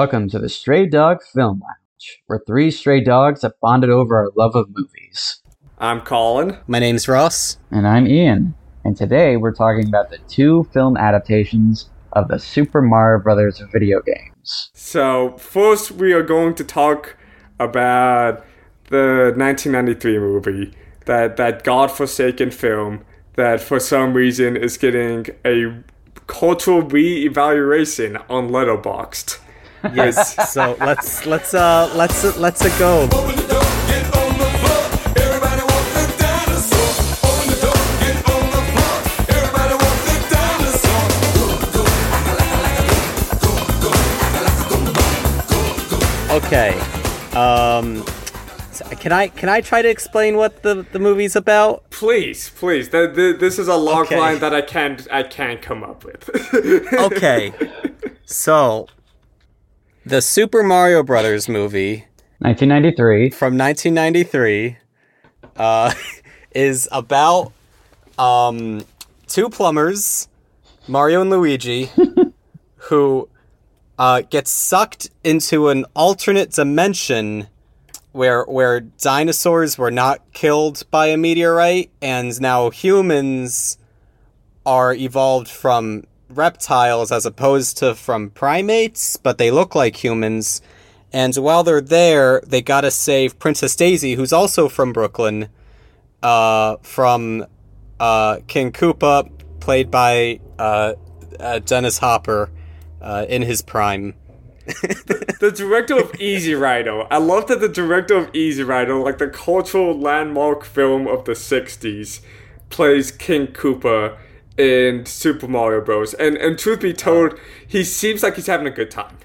Welcome to the Stray Dog Film Lounge, where three stray dogs have bonded over our love of movies. I'm Colin. My name's Ross. And I'm Ian. And today we're talking about the two film adaptations of the Super Mario Brothers video games. So, first we are going to talk about the 1993 movie, that that godforsaken film that for some reason is getting a cultural re-evaluation on Letterboxd. Yes. so let's let's uh let's uh, let's uh, go. Open the door, get on the floor. Everybody want the dinosaur. Open the door, get on the floor. Everybody want the dinosaur. Okay. Um can I can I try to explain what the the movie's about? Please, please. Th- th- this is a log Okay. line that I can't I can't come up with. Okay. so the Super Mario Brothers movie 1993. from 1993 uh, is about um, two plumbers, Mario and Luigi, who uh, get sucked into an alternate dimension where where dinosaurs were not killed by a meteorite, and now humans are evolved from reptiles as opposed to from primates, but they look like humans. And while they're there, they gotta save Princess Daisy, who's also from Brooklyn, uh, from uh, King Koopa, played by uh, uh, Dennis Hopper uh, in his prime. the director of Easy Rider. I love that the director of Easy Rider, like the cultural landmark film of the 60s, plays King Koopa in Super Mario Bros. And and truth be told, he seems like he's having a good time.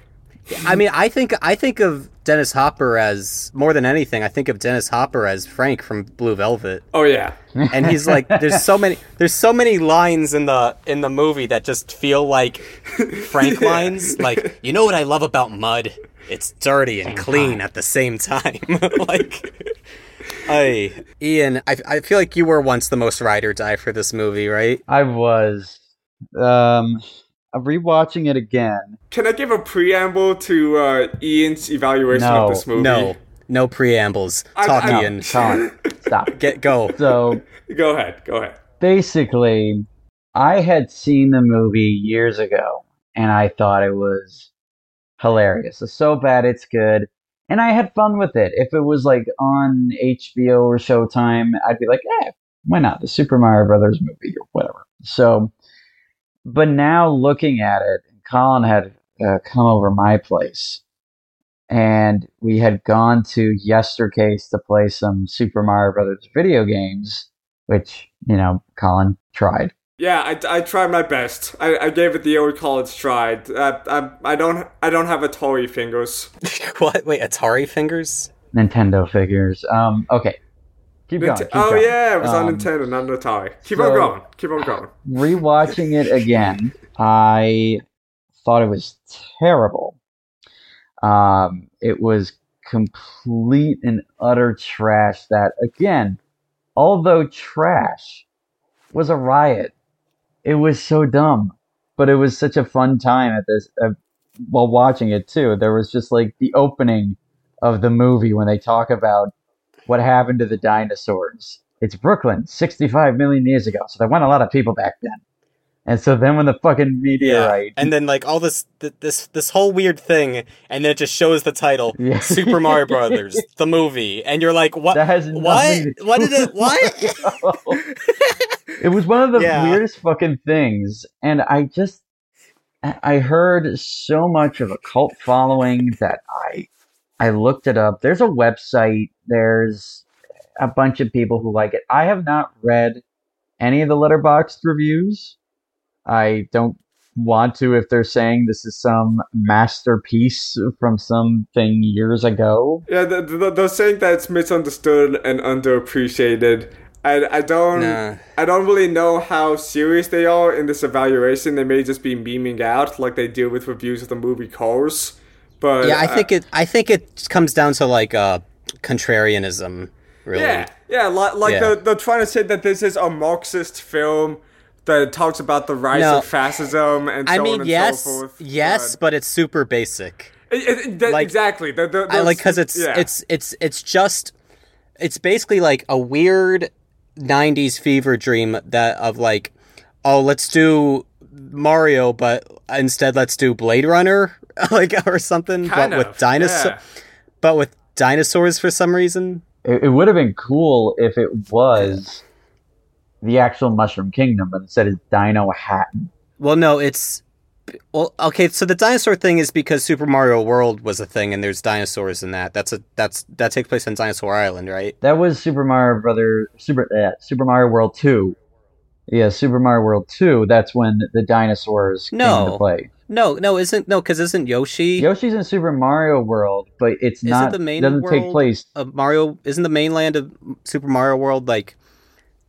I mean, I think I think of Dennis Hopper as more than anything. I think of Dennis Hopper as Frank from Blue Velvet. Oh yeah. and he's like there's so many there's so many lines in the in the movie that just feel like frank lines like you know what i love about mud it's dirty and clean at the same time like I Ian, I, I feel like you were once the most ride or die for this movie, right? I was. Um, I'm rewatching it again. Can I give a preamble to uh, Ian's evaluation No, of this movie? No, no preambles. I- Talk, I- No, Ian. Colin, stop. Get go. So Go ahead. Go ahead. basically, I had seen the movie years ago, and I thought it was hilarious. It's so bad it's good, and I had fun with it. If it was like on HBO or Showtime, I'd be like, eh, why not? The Super Mario Brothers movie or whatever. So, but now looking at it, Colin had uh, come over my place, and we had gone to Yestercades to play some Super Mario Brothers video games, which you know Colin tried. Yeah, I, I tried my best. I, I gave it the old college try. Uh, I, I don't I don't have Atari fingers. what? Wait, Atari fingers? Nintendo figures. Um, okay, keep going. Keep oh going. yeah, it was on Um, Nintendo, not Atari. Keep so- on going. Keep on going. Rewatching it again, I thought it was terrible. Um, it was complete and utter trash. That again, although trash, was a riot. It was so dumb, but it was such a fun time at this uh, while watching it too. There was just like the opening of the movie when they talk about what happened to the dinosaurs. It's Brooklyn, 65 million years ago. So there weren't a lot of people back then. And so then when the fucking meteorite. And then like all this th- this this whole weird thing, and then it just shows the title Yeah. Super Mario Brothers, the movie, and you're like, what? that has what? What did it? What? It was one of the Yeah. weirdest fucking things. And I just. I I heard so much of a cult following that I I looked it up. There's a website. There's a bunch of people who like it. I have not read any of the letterboxd reviews. I don't want to if they're saying this is some masterpiece from something years ago. Yeah, the, the, they're saying that it's misunderstood and underappreciated. I, I don't Nah. I don't really know how serious they are in this evaluation. They may just be memeing out like they do with reviews of the movie Cars. But Yeah, I uh, think it. I think it comes down to like uh, contrarianism, really. Yeah, yeah, like, like Yeah. They're, they're trying to say that this is a Marxist film that talks about the rise No. of fascism and so I on mean, and yes, so forth. yes, but- but it's super basic. It- it- that- Like- exactly. The, the, I like because it's yeah. it's it's it's just it's basically like a weird '90s fever dream that of like, oh, let's do Mario, but instead let's do Blade Runner, like or something, kind but of with dinosaur, yeah. but with dinosaurs for some reason. It, it would have been cool if it was the actual Mushroom Kingdom, but instead it's Dinohattan. Well, no, it's well, okay. So the dinosaur thing is because Super Mario World was a thing, and there's dinosaurs in that. That's a that's that takes place on Dinosaur Island, right? That was Super Mario Brother Super uh, Super Mario World Two. Yeah, Super Mario World Two. That's when the dinosaurs came No. into play. No, no, isn't no, because isn't Yoshi Yoshi's in Super Mario World, but it's Isn't not. the main doesn't take place. a Mario? Isn't the mainland of Super Mario World like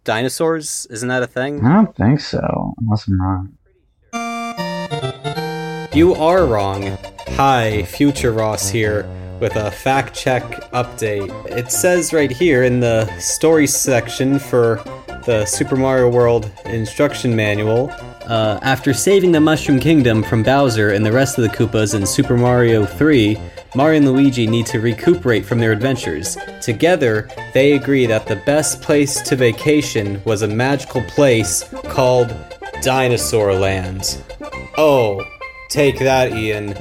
dinosaurs? Isn't that a thing? I don't think so, unless I'm wrong. You are wrong. Hi, Future Ross here with a fact check update. It says right here in the story section for the Super Mario World instruction manual. Uh, after saving the Mushroom Kingdom from Bowser and the rest of the Koopas in Super Mario 3, Mario and Luigi need to recuperate from their adventures. Together, they agree that the best place to vacation was a magical place called Dinosaur Land. Oh, take that, Ian.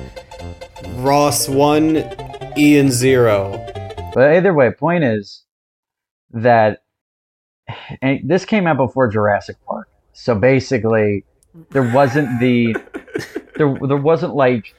Ross 1, Ian 0. But either way, point is that and this came out before Jurassic Park. So basically, there wasn't the there there wasn't like,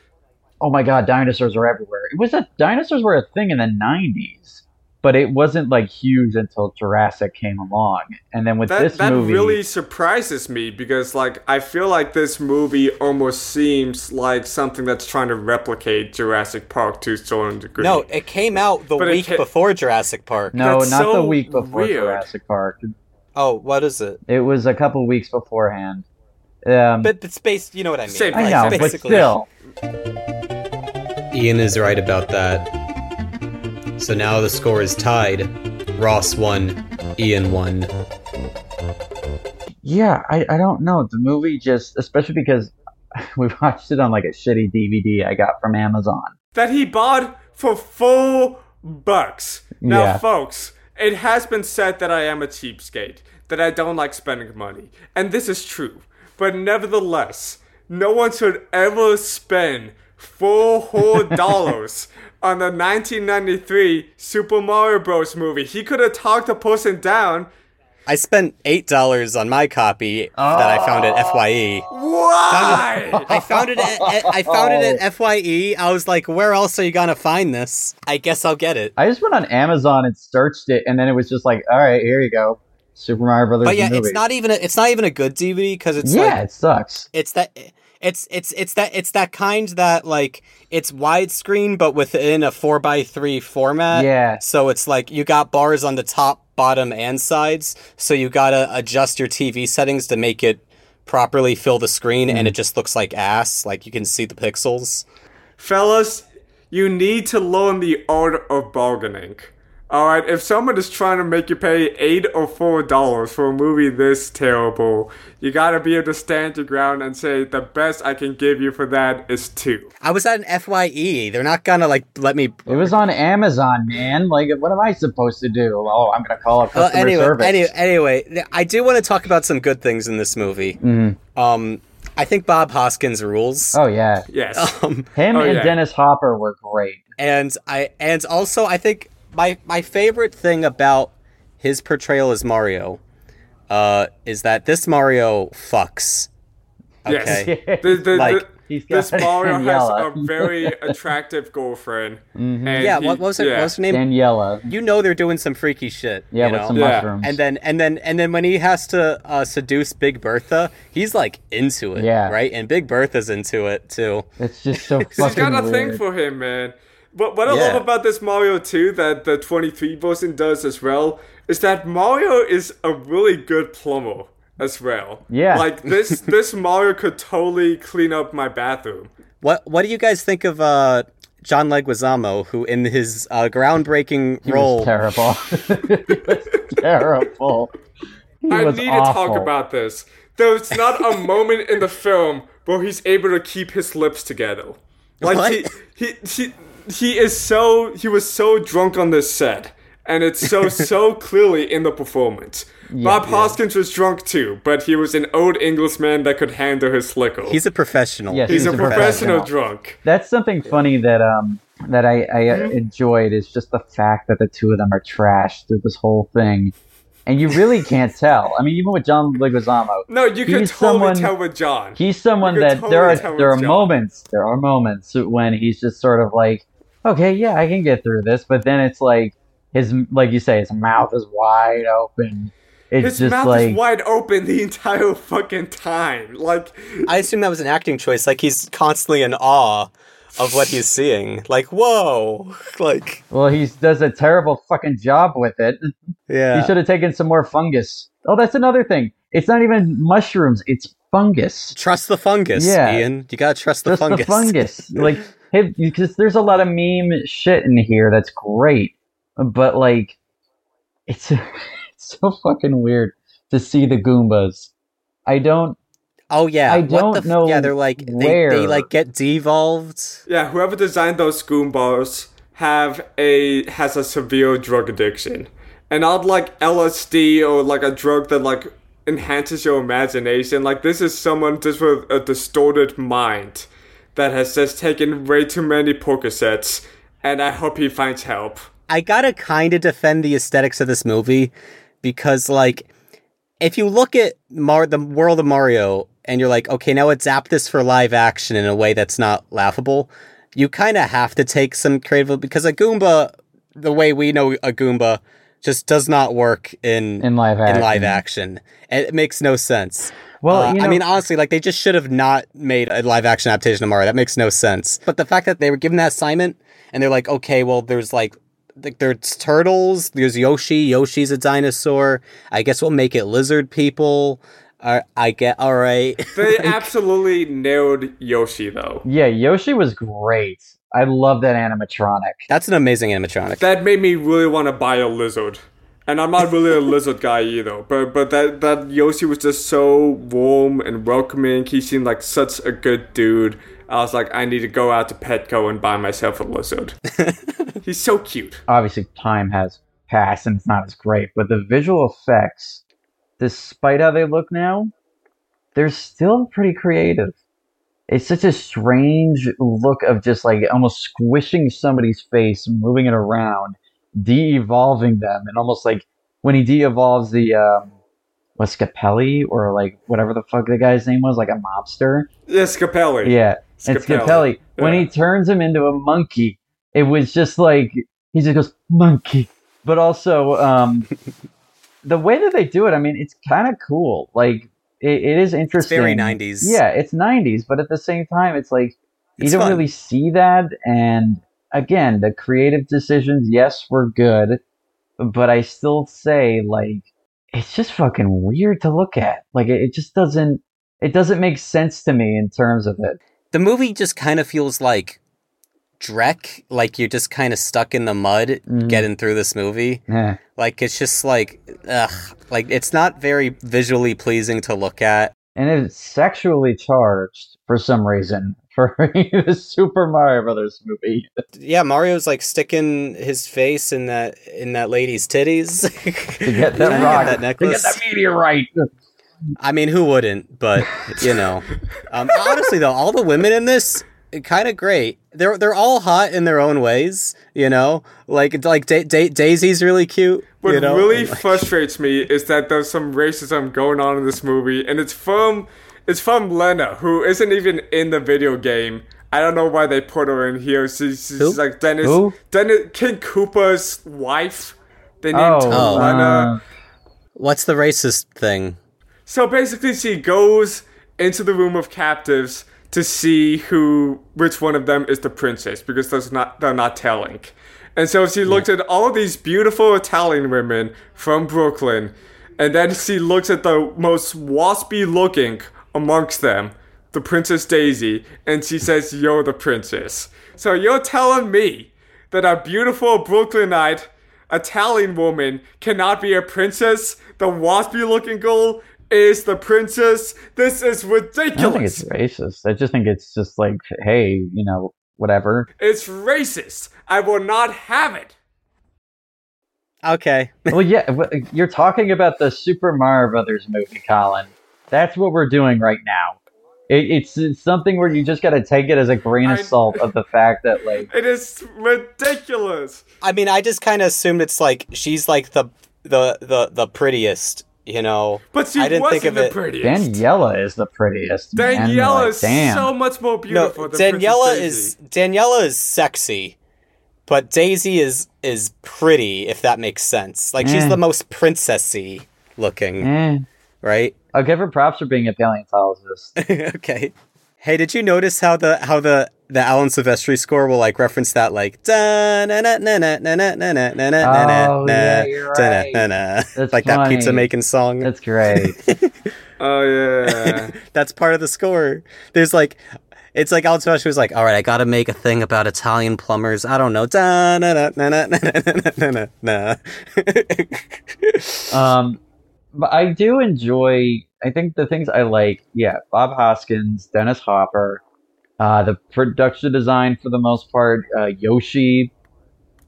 oh my god, dinosaurs are everywhere. It was that dinosaurs were a thing in the '90s, but it wasn't like huge until Jurassic came along. And then with That, this that movie, really surprises me because like I feel like this movie almost seems like something that's trying to replicate Jurassic Park to a certain degree. No, it came out the But week ca- before Jurassic Park. no, that's not the week before weird. Jurassic Park. Oh, what is it? It was a couple weeks beforehand. Um, But it's based, you know what I mean. Same I like, know, but basically. still, Ian is right about that. So now the score is tied. Ross 1, Ian 1. Yeah, I, I don't know. The movie just, especially because we watched it on like a shitty DVD I got from Amazon. that he bought for four bucks. Now, Yeah. folks, it has been said that I am a cheapskate, that I don't like spending money, and this is true. But nevertheless, no one should ever spend four whole dollars on the 1993 Super Mario Bros. movie. He could have talked the person down. I spent $8 on my copy that I found at ah. FYE. Why? I found it at, at- I found it at oh. FYE. I was like, where else are you gonna find this? I guess I'll get it. I just went on Amazon and searched it, and then it was just like, all right, here you go, Super Mario Brothers. But yeah, movie. it's not even a, it's not even a good DVD because it's yeah, like it sucks. it's that it's it's it's that it's that kind that like it's widescreen but within a four by three format. Yeah. So it's like you got bars on the top, bottom, and sides. So you gotta adjust your TV settings to make it properly fill the screen, Mm. and it just looks like ass. Like you can see the pixels. Fellas, you need to learn the art of bargaining. Alright, if someone is trying to make you pay eight or four dollars for a movie this terrible, you gotta be able to stand your ground and say the best I can give you for that is two. I was at an FYE. They're not gonna like let me. It was on Amazon, man. Like, what am I supposed to do? Oh, I'm gonna call up Well, customer anyway, service. anyway, anyway, I do want to talk about some good things in this movie. Mm-hmm. Um, I think Bob Hoskins rules. Oh yeah, Yes. Um, him Oh, and yeah. Dennis Hopper were great. and I and also I think my my favorite thing about his portrayal as Mario uh, is that this Mario fucks. Okay. Yes. The, the, Like, the- he's this Mario has a very attractive girlfriend. Mm-hmm. and Yeah, he- what, what was her, yeah. what was her name? Daniela. You know they're doing some freaky shit. Yeah, you with know? some Yeah. mushrooms. and then and then and then when he has to uh, seduce Big Bertha, he's like into it, Yeah. right? And Big Bertha's into it too. it's just so She's fucking got a weird. thing for him, man. What what I Yeah. love about this Mario 2 that the 23 version does as well is that Mario is a really good plumber as well. Yeah. Like this this Mario could totally clean up my bathroom. What What do you guys think of uh, John Leguizamo, who in his uh, groundbreaking He role? was terrible. he was terrible. He I was need awful. to talk about this. There's not a moment in the film where he's able to keep his lips together. Like What? he, he he he is so he was so drunk on this set, and it's so so clearly in the performance. Bob Hoskins was drunk too, but he was an old Englishman that could handle his liquor. He's a professional. Yes, He's he's a a professional professional. drunk. That's something funny that um that I, I enjoyed is just the fact that the two of them are trashed through this whole thing, and you really can't tell. I mean, even with John Leguizamo, No, you could He's totally someone- tell with John. he's someone You could that there are there are John. moments there are moments when he's just sort of like, okay, yeah, I can get through this, but then it's like his like you say, his mouth is wide open. It's His just mouth like is wide open the entire fucking time. Like, I assume that was an acting choice. Like he's constantly in awe of what he's seeing. Like, whoa. Like, well, he does a terrible fucking job with it. yeah. He should have taken some more fungus. Oh, that's another thing. It's not even mushrooms; it's fungus. Trust the fungus, Yeah. Ian. You gotta trust the Just fungus. the fungus. like, hey, because there's a lot of meme shit in here that's great, but like, it's it's so fucking weird to see the Goombas. I don't. Oh yeah. I don't the f- know Yeah, they're like they, where. they like get devolved. yeah, whoever designed those Goombas have a has a severe drug addiction, and not like LSD or like a drug that like enhances your imagination. Like this is someone just with a distorted mind that has just taken way too many Percocets, and I hope he finds help. I gotta kind of defend the aesthetics of this movie because, like, if you look at Mar- the world of Mario and you're like, okay, now adapt this for live action in a way that's not laughable, you kind of have to take some creative because a Goomba, the way we know a Goomba, just does not work in In live action. in live action. It makes no sense. Well, Uh, you I mean, honestly, like they just should have not made a live action adaptation of Mario. That makes no sense. But the fact that they were given that assignment and they're like, okay, well, there's like, like there's turtles. There's Yoshi. Yoshi's a dinosaur. I guess we'll make it lizard people. Uh, I get all right. They absolutely nailed Yoshi though. Yeah, Yoshi was great. I love that animatronic. That's an amazing animatronic. That made me really want to buy a lizard. And I'm not really a lizard guy either, but but that that Yoshi was just so warm and welcoming. He seemed like such a good dude. I was like, I need to go out to Petco and buy myself a lizard. He's so cute. obviously time has passed and it's not as great, but the visual effects, despite how they look now, they're still pretty creative. It's such a strange look of just like almost squishing somebody's face, and moving it around, de-evolving them, and almost like when he de-evolves the um, was Scapelli or like whatever the fuck the guy's name was, like a mobster. Yeah, Scapelli. Yeah, Scapelli. Scapelli. When he turns him into a monkey, it was just like he just goes monkey. But also, um, the way that they do it, I mean, it's kind of cool. Like it, it is interesting. very 90s. Yeah, it's '90s, but at the same time, it's like you It's don't fun. really see that. And again, the creative decisions, yes, were good, but I still say like it's just fucking weird to look at. Like it, it just doesn't. It doesn't make sense to me in terms of it. the movie just kind of feels like Drek, like you're just kind of stuck in the mud Mhm. getting through this movie. Yeah. Like it's just like, ugh, like it's not very visually pleasing to look at. and it's sexually charged for some reason for the Super Mario Brothers movie. Yeah, Mario's like sticking his face in that in that lady's titties To get that Yeah, rock, that to get that meteorite. I mean, who wouldn't? But you know, um, honestly though, all the women in this kind of great. They're they're all hot in their own ways. You know, like like da- Da- Daisy's really cute. What you know? really and, like- frustrates me is that there's some racism going on in this movie, and it's from it's from Lena, who isn't even in the video game. I don't know why they put her in here. She's, she's Who? like Dennis, Who? Dennis King Koopa's wife. They named her Oh, Lena. uh, What's the racist thing? So basically, she goes into the room of captives to see who, which one of them is the princess, because there's not, they're not telling. And so she looked at all of these beautiful Italian women from Brooklyn, and then she looks at the most waspy looking amongst them, the Princess Daisy, and she says, "You're the princess." So you're telling me that a beautiful Brooklynite Italian woman cannot be a princess? The waspy looking girl is the princess? This is ridiculous. I don't think it's racist. I just think it's just like, hey, you know, whatever. It's racist. I will not have it. Okay. well, yeah, you're talking about the Super Mario Brothers movie, Colin. That's what we're doing right now. It, it's, it's something where you just got to take it as a grain of I- salt of the fact that, like, It is ridiculous. I mean, I just kind of assumed it's like she's like the the the the prettiest, you know. But she I didn't wasn't think of the it. prettiest. Daniela is the prettiest. man. Daniela Like, is damn. so much more beautiful than Daniela is Daisy. Daniela is sexy, but Daisy is is pretty. If that makes sense. Like she's Eh. the most princessy looking, Eh, right? I'll give her props for being a paleontologist. okay. Hey, did you notice how the how the the Alan Silvestri score will like reference that like da na na na na na na na na na na Oh, na yeah, you're da, right. na, na. That's like that pizza funny. making song. That's great. Oh yeah. That's part of the score. There's like, it's like Alan Silvestri was like, all right, I got to make a thing about Italian plumbers. I don't know. Da, na, na, na, na, na, na, na, na, na. Um, but I do enjoy. I think the things I like, yeah, Bob Hoskins, Dennis Hopper, uh, the production design for the most part, uh, Yoshi,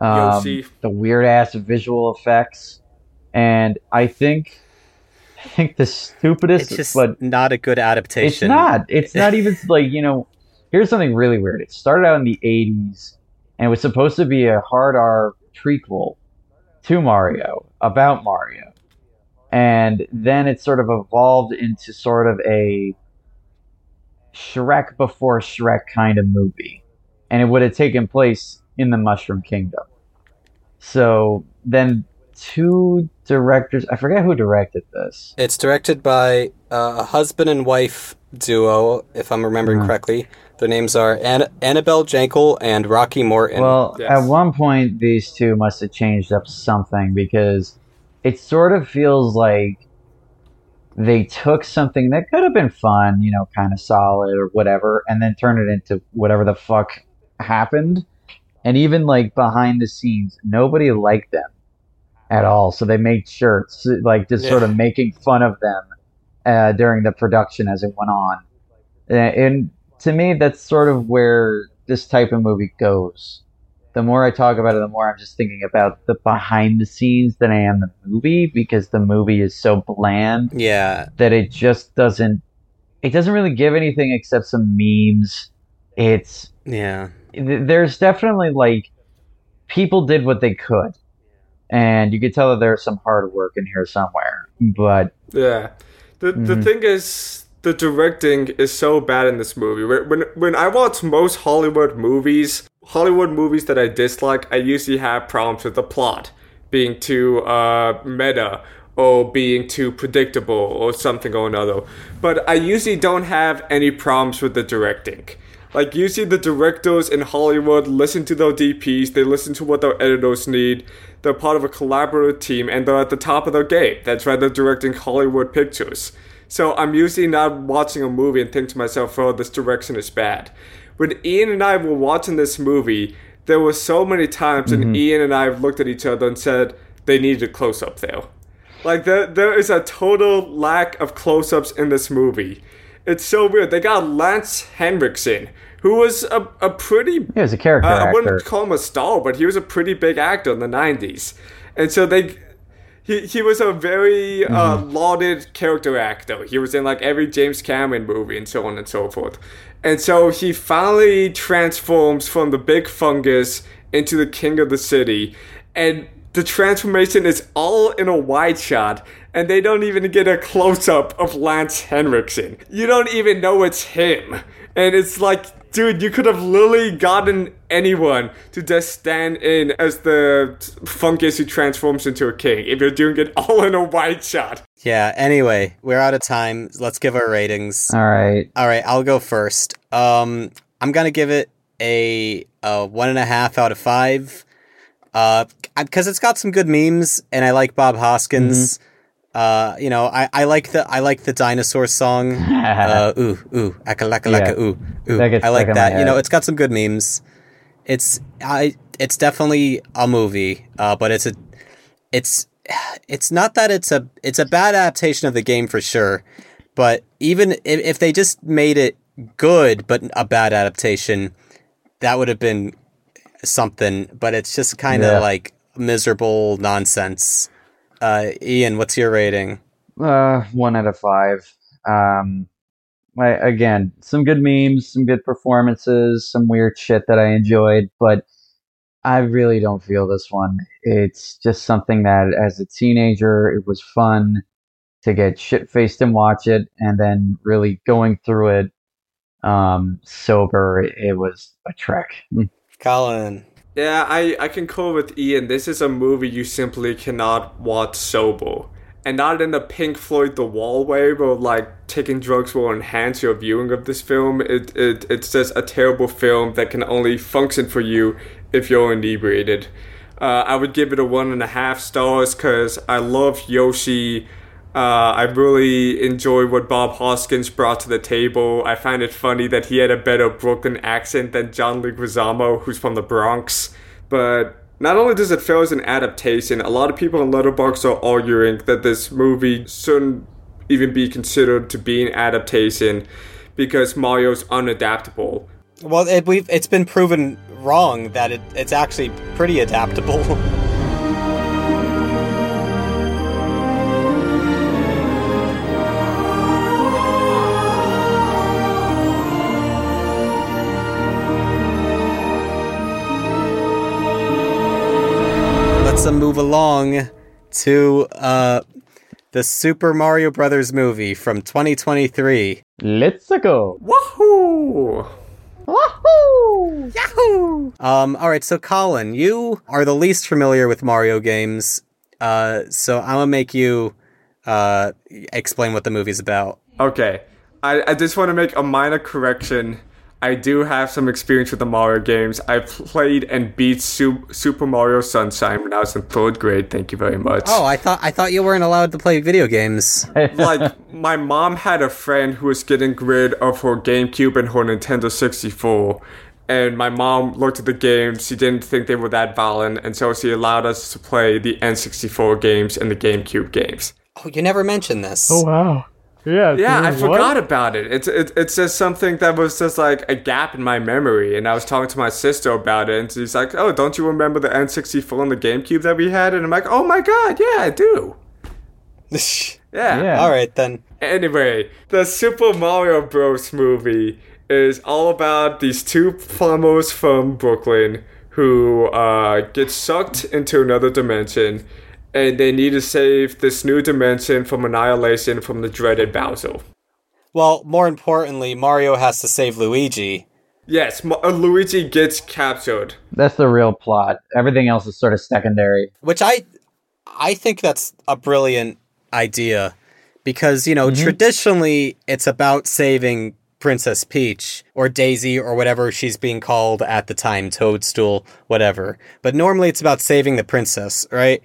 um, Yoshi. the weird ass visual effects, and I think, I think the stupidest, it's just but not a good adaptation. it's not. It's not even like you know. Here's something really weird. It started out in the '80s, and it was supposed to be a hard R prequel to Mario about Mario, and then it sort of evolved into sort of a Shrek before Shrek kind of movie, and it would have taken place in the Mushroom Kingdom. So then, two directors. I forget who directed this. It's directed by uh, a husband and wife duo, if I'm remembering Mhm. correctly. Their names are An- Annabelle Jankel and Rocky Morton. Well, Yes. at one point, these two must have changed up something because it sort of feels like they took something that could have been fun, you know, kind of solid or whatever, and then turned it into whatever the fuck happened. And even like behind the scenes, nobody liked them at all. So they made shirts, like just sort of making fun of them uh, during the production as it went on. And to me, that's sort of where this type of movie goes. The more I talk about it, the more I'm just thinking about the behind the scenes than I am the movie because the movie is so bland yeah, that it just doesn't it doesn't really give anything except some memes. It's yeah. there's definitely like people did what they could. And you could tell that there's some hard work in here somewhere. But Yeah. The the Mhm. thing is the directing is so bad in this movie. When when I watch most Hollywood movies, Hollywood movies that I dislike, I usually have problems with the plot being too uh meta or being too predictable or something or another. But I usually don't have any problems with the directing. Like usually the directors in Hollywood listen to their DPs, they listen to what their editors need. They're part of a collaborative team and they're at the top of their game. That's why they're directing Hollywood pictures. So I'm usually not watching a movie and think to myself, oh, this direction is bad. When Ian and I were watching this movie, there were so many times and Ian and I looked at each other and said they needed a close up there. Like there, there is a total lack of close-ups in this movie. It's so weird. They got Lance Henriksen, who was a, a pretty he was a character uh, I wouldn't call him a star, but he was a pretty big actor in the '90s, and so they. He, he was a very uh, Mm-hmm. lauded character actor. He was in like every James Cameron movie and so on and so forth. And so he finally transforms from the big fungus into the king of the city. And the transformation is all in a wide shot, and they don't even get a close up of Lance Henriksen. You don't even know it's him. And it's like, dude, you could have literally gotten anyone to just stand in as the fungus who transforms into a king if you're doing it all in a wide shot. Yeah, anyway, we're out of time. Let's give our ratings. All right. All right, I'll go first. Um, I'm gonna give it a, a one and a half out of five. Uh, because it's got some good memes, and I like Bob Hoskins. Mm-hmm. Uh, you know, I, I like the I like the dinosaur song. uh, ooh ooh, aka laka laka Yeah. ooh ooh. That I like stuck in my that. You know, it's got some good memes. It's I it's definitely a movie, uh, but it's a it's it's not that it's a it's a bad adaptation of the game for sure. But even if, if they just made it good but a bad adaptation, that would have been something, but it's just kind of Yeah. like miserable nonsense. Uh, Ian, what's your rating? Uh, one out of five. Um, I, again, some good memes, some good performances, some weird shit that I enjoyed, but I really don't feel this one. It's just something that, as a teenager, it was fun to get shit faced and watch it, and then really going through it um, sober, it was a trek. Colin. Yeah, I, I can concur with Ian. This is a movie you simply cannot watch sober. And not in the Pink Floyd The Wall way, but like taking drugs will enhance your viewing of this film. It, it It's just a terrible film that can only function for you if you're inebriated. Uh, I would give it a one and a half stars because I love Yoshi. Uh, I really enjoyed what Bob Hoskins brought to the table. I find it funny that he had a better Brooklyn accent than John Leguizamo, who's from the Bronx. But not only does it fail as an adaptation, a lot of people in Letterboxd are arguing that this movie shouldn't even be considered to be an adaptation because Mario's unadaptable. Well, it, we've it's been proven wrong that it, it's actually pretty adaptable. Let's uh, move along to uh, the Super Mario Brothers movie from 2023. Let's go. Wahoo! Wahoo! Yahoo! Um, all right, so Colin, you are the least familiar with Mario games, uh, so I'm gonna make you uh, explain what the movie's about. Okay, I, I just want to make a minor correction. I do have some experience with the Mario games. I played and beat Su- Super Mario Sunshine when I was in third grade. Thank you very much. Oh, I thought I thought you weren't allowed to play video games. like my mom had a friend who was getting rid of her GameCube and her Nintendo 64. And my mom looked at the games. She didn't think they were that violent, and so she allowed us to play the N64 games and the GameCube games. Oh, you never mentioned this. Oh wow. Yeah. Yeah, I forgot about it. It's it, it's just something that was just like a gap in my memory. And I was talking to my sister about it, and she's like, "Oh, don't you remember the N64 and the GameCube that we had?" And I'm like, "Oh my god, yeah, I do." Yeah. Yeah. All right then. Anyway, the Super Mario Bros. movie is all about these two plumbers from Brooklyn who uh, get sucked into another dimension, and they need to save this new dimension from annihilation from the dreaded Bowser. Well, more importantly, Mario has to save Luigi. Yes, Ma- uh, Luigi gets captured. That's the real plot. Everything else is sort of secondary. which I I think that's a brilliant idea because you know traditionally it's about saving Princess Peach or Daisy or whatever she's being called at the time, Toadstool, whatever. But normally it's about saving the princess, right?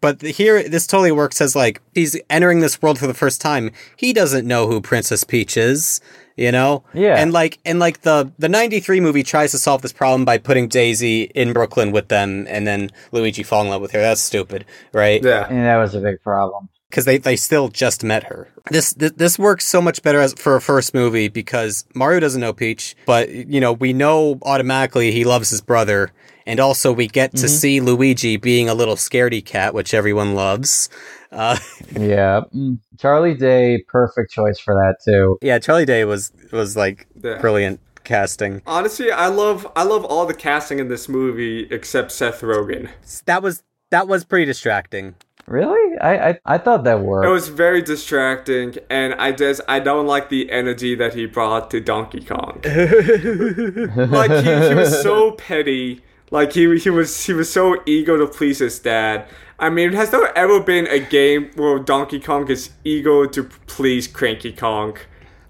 But here, this totally works as like he's entering this world for the first time. He doesn't know who Princess Peach is, you know. Yeah. And like, and like the the '93 movie tries to solve this problem by putting Daisy in Brooklyn with them, and then Luigi fall in love with her. That's stupid, right? Yeah. And that was a big problem. because they, they still just met her. This, this this works so much better as for a first movie because Mario doesn't know Peach, but you know we know automatically he loves his brother, and also we get to see Luigi being a little scaredy cat, which everyone loves. Uh, Yeah. Mm. Charlie Day, perfect choice for that too. yeah, Charlie Day was was like Yeah. brilliant casting. Honestly, I love I love all the casting in this movie except Seth Rogen. That was that was pretty distracting. Really? I I, I thought that worked. It was very distracting, and I just I don't like the energy that he brought to Donkey Kong. like he, he was so petty. Like he he was he was so eager to please his dad. I mean, has there ever been a game where Donkey Kong is eager to please Cranky Kong?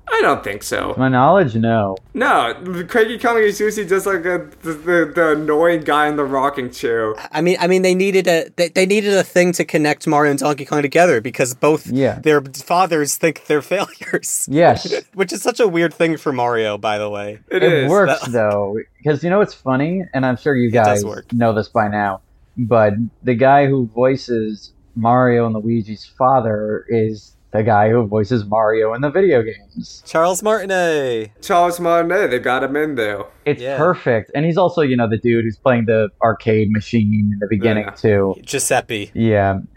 I don't think so. To my knowledge, no. No, Cranky Kong is usually just like a, the, the the annoying guy in the rocking chair. I mean, I mean, they needed a they, they needed a thing to connect Mario and Donkey Kong together because both Yeah. their fathers think they're failures. Yes. Which is such a weird thing for Mario, by the way. It it is. works though because you know what's funny and i'm sure you guys work. know this by now but the guy who voices mario and luigi's father is the guy who voices Mario in the video games. Charles Martinet. Charles Martinet, they got him in there. It's Yeah. perfect, and he's also you know the dude who's playing the arcade machine in the beginning Yeah. too. Giuseppe. Yeah,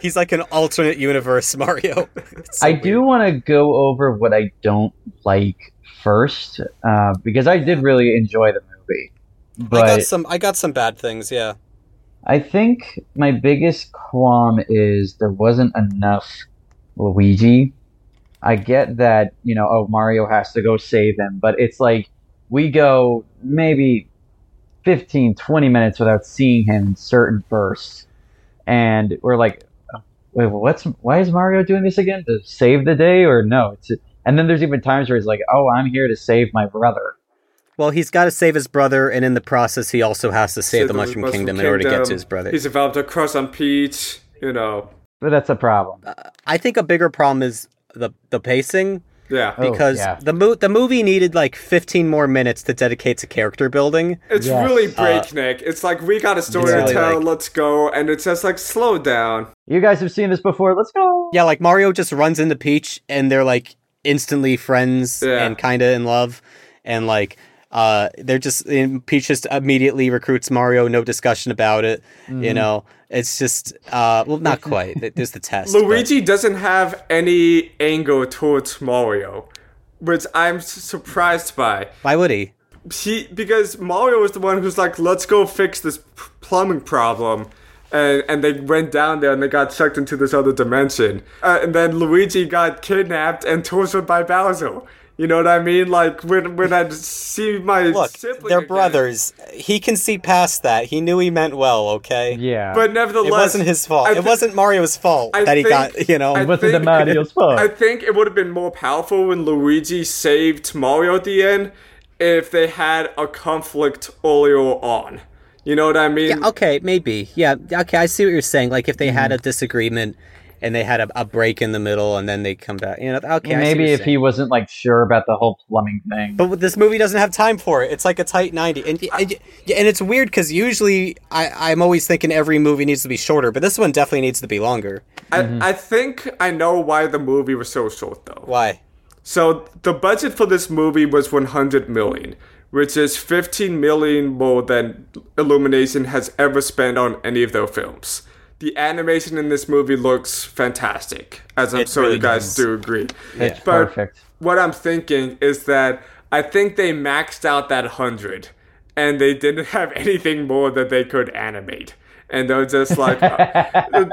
He's like an alternate universe Mario. So I weird. do want to go over what I don't like first uh, because I did really enjoy the movie, I but got some. I got some bad things. Yeah. I think my biggest qualm is there wasn't enough Luigi. I get that, you know, oh, Mario has to go save him, but it's like we go maybe 15, 20 minutes without seeing him in certain bursts. And we're like, wait, what's, why is Mario doing this again? To save the day or no? It's, and then there's even times where he's like, oh, I'm here to save my brother. Well, he's got to save his brother, and in the process, he also has to save the Mushroom, Kingdom, in order to get to his brother. He's developed a crush on Peach, you know. But that's a problem. Uh, I think a bigger problem is the the pacing Yeah. Oh, because yeah. the mo- the movie needed like 15 more minutes to dedicate to character building. It's Yes. really uh, breakneck. it's like we got a story really to tell, like- let's go, and it's just like slow down. You guys have seen this before. Let's go. Yeah, like Mario just runs into Peach and they're like instantly friends Yeah. and kind of in love and like uh they're just Peach just immediately recruits Mario, no discussion about it, Mm-hmm. you know. It's just uh well not quite. There's the test. but- Luigi doesn't have any anger towards Mario, which I'm surprised by. Why would he? He because Mario is the one who's like, let's go fix this p- plumbing problem. And, and they went down there and they got sucked into this other dimension. Uh, and then Luigi got kidnapped and tortured by Bowser. You know what I mean? Like when when I see my Look, sibling they're again. brothers. He can see past that. He knew he meant well, okay? Yeah. But nevertheless, It wasn't his fault. I it wasn't Mario's fault I that he got, you know. I it wasn't the think- Mario's fault. I think it would have been more powerful when Luigi saved Mario at the end if they had a conflict earlier on. You know what I mean? Yeah, okay, maybe. Yeah, okay, I see what you're saying. Like if they had Mm-hmm. a disagreement and they had a, a break in the middle and then they come back. You know, okay. I see what Maybe you're if he wasn't like sure about the whole plumbing thing. But this movie doesn't have time for it. It's like a tight 90. And and, and it's weird because usually I, I'm always thinking every movie needs to be shorter, but this one definitely needs to be longer. I, mm-hmm. I think I know why the movie was so short though. Why? So the budget for this movie was 100 million, which is 15 million more than Illumination has ever spent on any of their films. The animation in this movie looks fantastic, as I'm It sure really you guys does. do agree. It's But perfect. what I'm thinking is that I think they maxed out that 100 and they didn't have anything more that they could animate. And they're just like, uh, and,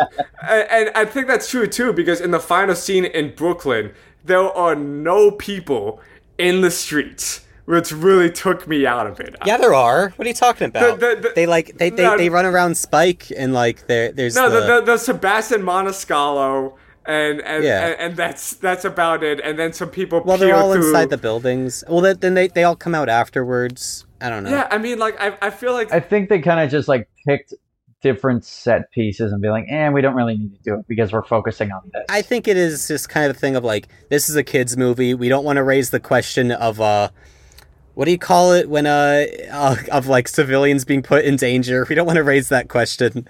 and I think that's true too because in the final scene in Brooklyn, there are no people in the streets, which really took me out of it. Yeah, there are. What are you talking about? the- the- they like they, they, No, they run around Spike and like there there's No, the, the, the, the Sebastian Maniscalco, and and, Yeah. and and that's that's about it. And then some people. well they're all through. inside the buildings. Well then- then they, they all come out afterwards. I don't know. Yeah, I mean, like I, I feel like I think they kind of just like picked different set pieces and be like, eh, we don't really need to do it because we're focusing on this. I think it is just kind of a thing of like this is a kids movie. We don't want to raise the question of uh what do you call it when uh, uh of like civilians being put in danger? We don't want to raise that question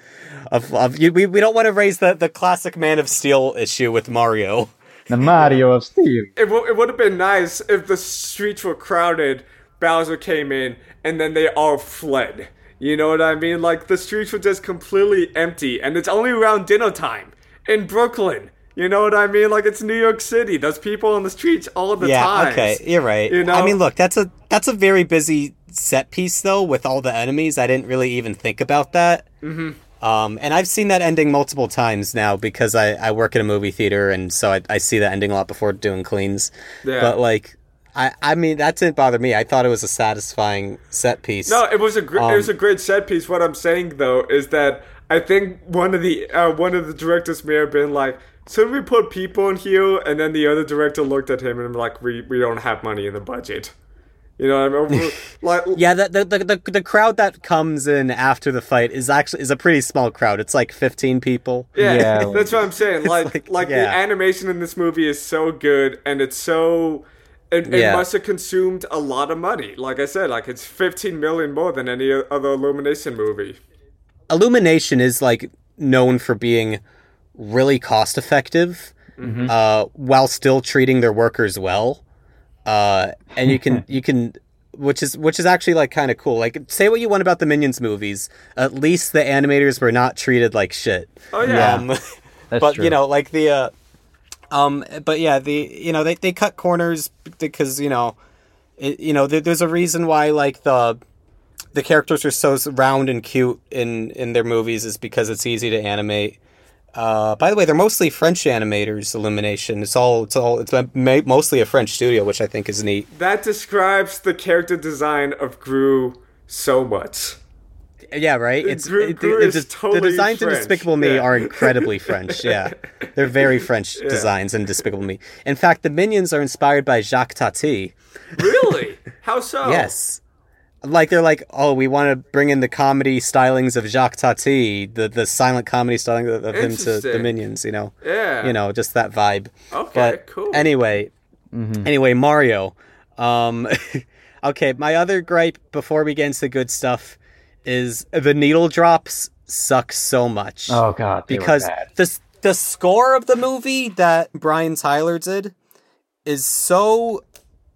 of of you, we we don't want to raise the the classic Man of Steel issue with Mario. the Mario of Steel. it, w- it would have been nice if the streets were crowded, Bowser came in, and then they all fled. You know what I mean? Like the streets were just completely empty, and it's only around dinner time in Brooklyn. You know what I mean? Like it's New York City. There's people on the streets all the yeah, time. okay, you're right. You know? I mean, look, that's a that's a very busy set piece though with all the enemies. I didn't really even think about that. Mm-hmm. Um, and I've seen that ending multiple times now because I, I work at a movie theater and so I, I see that ending a lot before doing cleans. Yeah. But like, I I mean that didn't bother me. I thought it was a satisfying set piece. No, it was a great. it was a Um, great set piece. What I'm saying though is that I think one of the uh, one of the directors may have been like, "Shouldn't we put people in here?" And then the other director looked at him and like, "We we don't have money in the budget." You know I mean? like, Yeah, the, the the the the crowd that comes in after the fight is actually is a pretty small crowd. It's like 15 people. Yeah, Yeah. that's what I'm saying. Like, like, like, the animation in this movie is so good, and it's so. It, it Yeah. must have consumed a lot of money. Like I said, like it's 15 million more than any other Illumination movie. Illumination is like known for being really cost effective Mm-hmm. uh, while still treating their workers well. Uh, and you can you can which is which is actually like kind of cool. Like say what you want about the Minions movies, at least the animators were not treated like shit. Oh yeah. Um, That's but true. you know, like the uh, um, but yeah, the you know they they cut corners because you know, it, you know there, there's a reason why like the the characters are so round and cute in in their movies is because it's easy to animate. Uh, by the way, they're mostly French animators. Illumination. It's all. It's all. It's mostly a French studio, which I think is neat. That describes the character design of Gru so much. Yeah, right. It's Gru- it- Gru it- is the- totally the designs in Despicable Me yeah. are incredibly French. Yeah, they're very French designs in Despicable Me. In fact, the minions are inspired by Jacques Tati. Really? How so? Yes. Like they're like, oh, we want to bring in the comedy stylings of Jacques Tati, the the silent comedy styling of, of him to the minions. You know, Yeah. you know, just that vibe. Okay. But cool. anyway, anyway, Mario. Um, okay, my other gripe before we get into the good stuff is the needle drops suck so much oh god, they were because bad. the the score of the movie that Brian Tyler did is so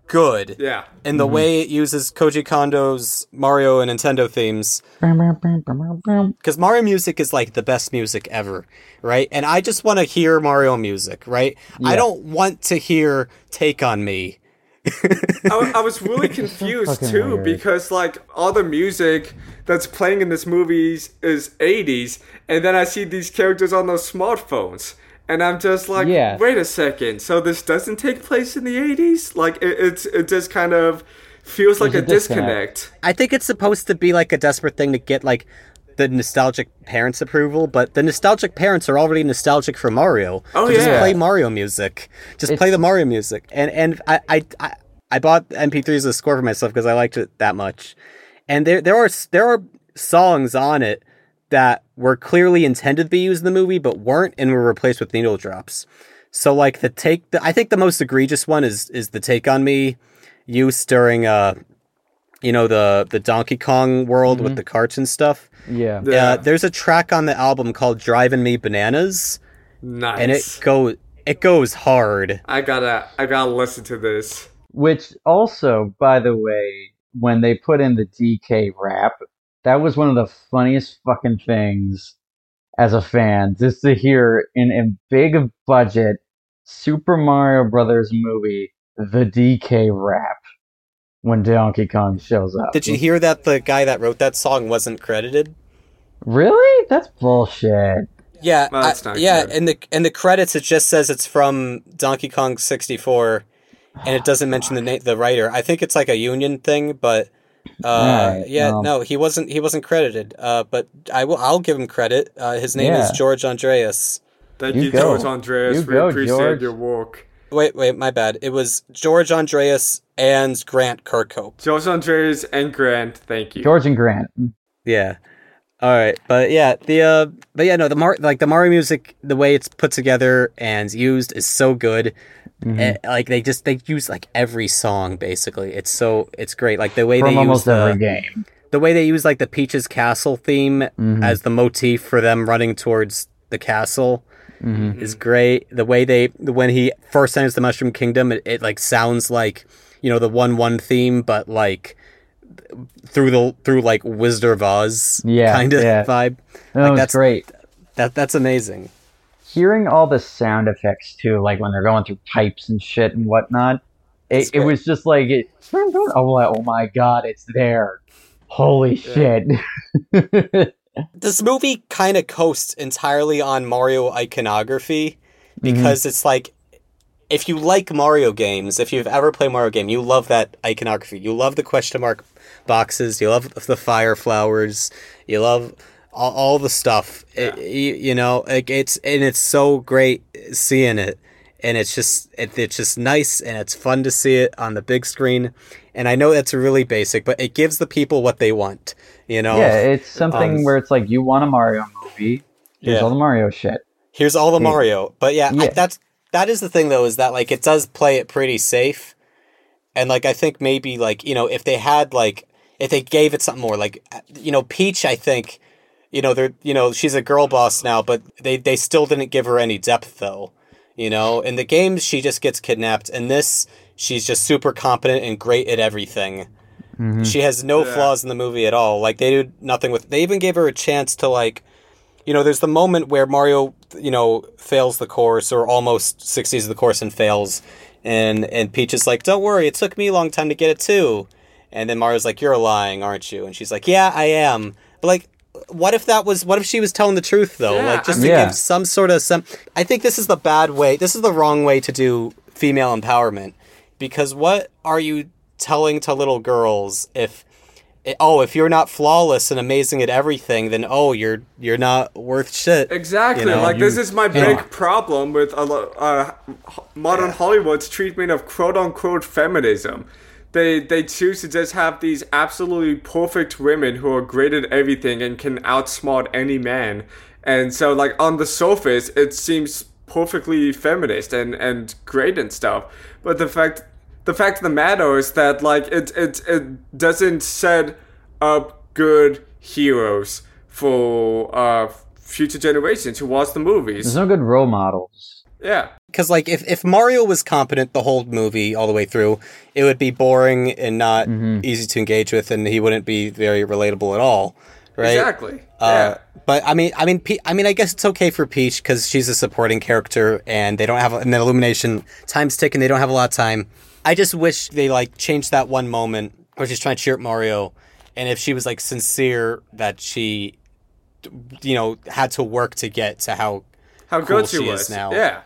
good yeah. in the mm-hmm. way it uses Koji Kondo's Mario and Nintendo themes because Mario music is like the best music ever, right? And I just want to hear Mario music, right? I don't want to hear "Take on Me." I, I was really confused fucking too weird. because like all the music that's playing in this movie is 80s and then I see these characters on those smartphones and I'm just like Yeah. wait a second so this doesn't take place in the 80s like it, it's it just kind of feels like a, a disconnect. disconnect. I think it's supposed to be like a desperate thing to get like the nostalgic parents' approval, but the nostalgic parents are already nostalgic for Mario. Oh, so just play Mario music. Just play the Mario music. And and I I I, I bought MP3s as a score for myself because I liked it that much. And there there are there are songs on it that were clearly intended to be used in the movie but weren't and were replaced with needle drops. So like the take the, I think the most egregious one is is the take on me use during uh you know the the Donkey Kong world with the carts and stuff. Yeah. Yeah. Uh, there's a track on the album called "Driving Me Bananas," Nice. and it go it goes hard. I gotta I gotta listen to this. Which also, by the way, when they put in the DK rap, that was one of the funniest fucking things as a fan, just to hear in a big budget Super Mario Brothers movie the DK rap when Donkey Kong shows up. Did you hear that the guy that wrote that song wasn't credited? Really? That's bullshit. Yeah, Well, that's I- yeah. good. In the in the credits, it just says it's from Donkey Kong 64, and it doesn't mention the na- the writer. I think it's like a union thing, but uh, Right, yeah, well. no, he wasn't he wasn't credited. Uh, but I will I'll give him credit. Uh, his name is George Andreas. Thank You you, go. George Andreas. You we go, appreciate George. your work. Wait, wait, my bad. It was George Andreas and Grant Kirkhope. George Andreas and Grant, thank you. George and Grant. Yeah. All right, but yeah, the uh, but yeah, no, the Mar like the Mario music, the way it's put together and used is so good. Mm-hmm. Eh, like they just they use like every song basically. It's so it's great. Like the way From they almost use the, every game. the way they use like the Peach's Castle theme Mm-hmm. as the motif for them running towards the castle Mm-hmm. is great. The way they when he first enters the Mushroom Kingdom, it, it like sounds like you know the one one theme, but like through the through like Wizard of Oz Yeah, kind of yeah. vibe. No, Like, that's- great. That that's amazing. Hearing all the sound effects too, like when they're going through pipes and shit and whatnot, it, it was just like, it, oh, my, oh my god, it's there. Holy shit. This movie kind of coasts entirely on Mario iconography mm-hmm. because it's like if you like Mario games, if you've ever played Mario game, you love that iconography. You love the question mark boxes. You love the fire flowers. You love all, all the stuff. It- you, you know, like it's and it's so great seeing it, and it's just it, it's just nice and it's fun to see it on the big screen. And I know that's really basic, but it gives the people what they want. You know, yeah, it's something Um, where it's like, you want a Mario movie, here's Yeah. all the Mario shit. Here's all the Mario. But yeah, I, Yeah. that's that is the thing though is that like it does play it pretty safe. And like I think maybe like, you know, if they had like if they gave it something more like you know, Peach I think you know, they're you know, she's a girl boss now, but they they still didn't give her any depth though. You know, in the games she just gets kidnapped. and this, she's just super competent and great at everything. Mm-hmm. She has no Yeah. flaws in the movie at all. Like they do nothing with. They even gave her a chance to like, you know, there's the moment where Mario, you know, fails the course or almost succeeds the course and fails, and and Peach is like, "Don't worry, it took me a long time to get it too," and then Mario's like, "You're lying, aren't you?" And she's like, "Yeah, I am." But like, what if that was? What if she was telling the truth though? Yeah, like just to Yeah. give some sort of some. I think this is the bad way. This is the wrong way to do female empowerment because what are you telling to little girls if? Oh, if you're not flawless and amazing at everything, then oh, you're you're not worth shit. Exactly. You know, like you- this is my Yeah. big problem with a lo- uh, h- modern Hollywood's treatment of quote unquote feminism. They they choose to just have these absolutely perfect women who are great at everything and can outsmart any man. And so like on the surface it seems perfectly feminist and and great and stuff. But the fact the fact of the matter is that like it it it doesn't set up good heroes for uh future generations who watch the movies. There's no good role models. Yeah. Because like if, if Mario was competent the whole movie all the way through, it would be boring and not easy to engage with, and he wouldn't be very relatable at all, right? Exactly. Uh, yeah. But I mean, I mean, Pe- I mean, I guess it's okay for Peach because she's a supporting character, and they don't have an Illumination time's ticking. They don't have a lot of time. I just wish they like changed that one moment where she's trying to cheer up Mario, and if she was like sincere that she, you know, had to work to get to how How cool good she, she is was. now. Yeah.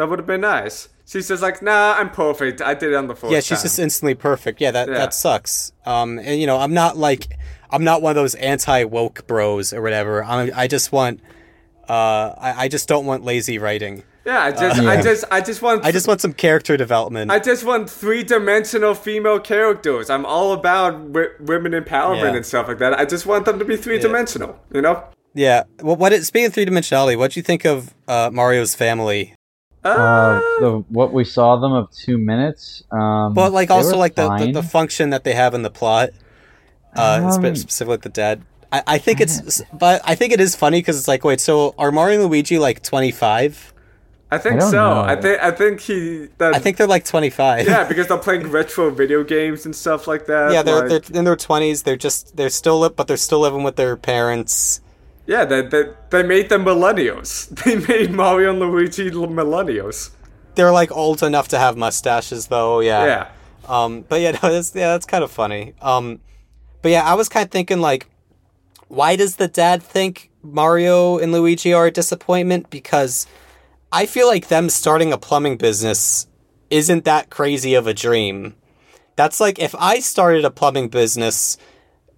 That would have been nice. She's just like, nah, I'm perfect. I did it on the first yeah, she's time. just instantly perfect. Yeah, that Yeah. that sucks. Um, and you know, I'm not like I'm not one of those anti woke bros or whatever. I I just want, uh, I, I just don't want lazy writing. yeah, I just, Yeah. I just, I just want, I just want some character development. I just want three-dimensional female characters. I'm all about w- women empowerment Yeah. and stuff like that. I just want them to be three-dimensional. You know? yeah. Well, what it, speaking of three dimensionality, what do you think of uh, Mario's family? Uh, the what we saw them of two minutes. Um, But like also like the, the the function that they have in the plot, uh, Um, spe- specifically the dad. I, I think it's, but I think it is funny because it's like, wait, so are Mario and Luigi like 25? I think I so. know. I think, I think he. That, I think they're like 25. Yeah, because they're playing retro video games and stuff like that. Yeah, they're like- they're in their twenties. They're just they're still li- but they're still living with their parents. Yeah, they, they, they made them millennials. They made Mario and Luigi millennials. They're like old enough to have mustaches, though. Yeah. Yeah. Um. But yeah, no, that's yeah, that's kind of funny. Um. But yeah, I was kind of thinking like, why does the dad think Mario and Luigi are a disappointment? Because I feel like them starting a plumbing business isn't that crazy of a dream. That's like if I started a plumbing business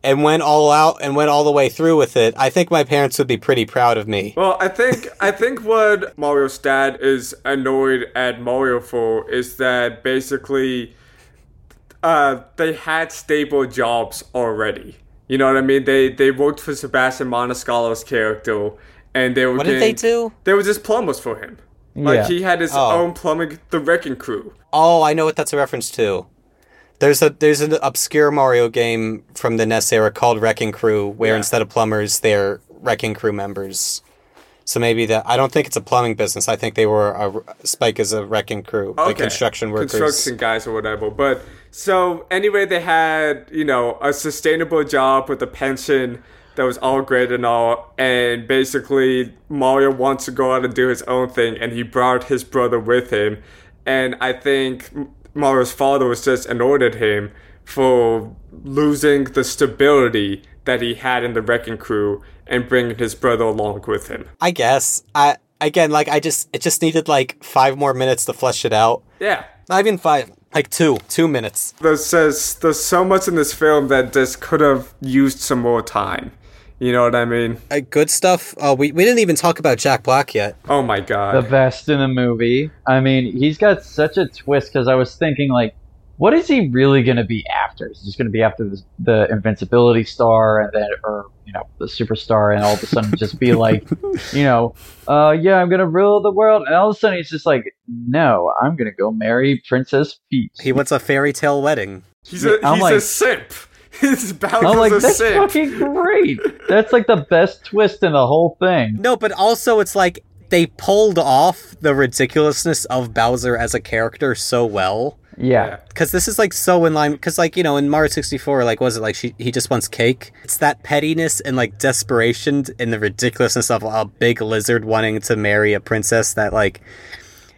and went all out and went all the way through with it, I think my parents would be pretty proud of me. Well, I think I think what Mario's dad is annoyed at Mario for is that basically uh, they had stable jobs already. You know what I mean? They they worked for Sebastian Maniscalco's character, and they were What did they do? They were just plumbers for him. Like Yeah. he had his Oh. own plumbing, the Wrecking Crew. Oh, I know what that's a reference to. There's a there's an obscure Mario game from the NES era called Wrecking Crew, where Yeah. instead of plumbers, they're Wrecking Crew members. So maybe that I don't think it's a plumbing business. I think they were a Spike is a Wrecking Crew, like Okay. construction workers. construction guys or whatever. But so anyway, they had you know a sustainable job with a pension that was all great and all, and basically Mario wants to go out and do his own thing, and he brought his brother with him, and I think Mario's father was just annoyed at him for losing the stability that he had in the wrecking crew and bringing his brother along with him. I guess. I again, like I just it just needed like five more minutes to flesh it out. Yeah. Not even five, like two, two minutes. there's there's there's so much in this film that just could have used some more time. You know what I mean? Uh, good stuff. Uh, we we didn't even talk about Jack Black yet. Oh my god, the best in the movie. I mean, he's got such a twist because I was thinking like, what is he really going to be after? Is he just going to be after the, the invincibility star and then, or you know, the superstar, and all of a sudden just be like, you know, uh, yeah, I'm going to rule the world, and all of a sudden he's just like, no, I'm going to go marry Princess Peach. He wants a fairy tale wedding. He's a I'm he's a like- simp. His Bowser's I'm like, a that's simp. fucking great. That's like the best twist in the whole thing. No, but also it's like they pulled off the ridiculousness of Bowser as a character so well. Yeah. Because this is like so in line. Because like you know in Mario sixty four, like was it like she he just wants cake? It's that pettiness and like desperation and the ridiculousness of a big lizard wanting to marry a princess that like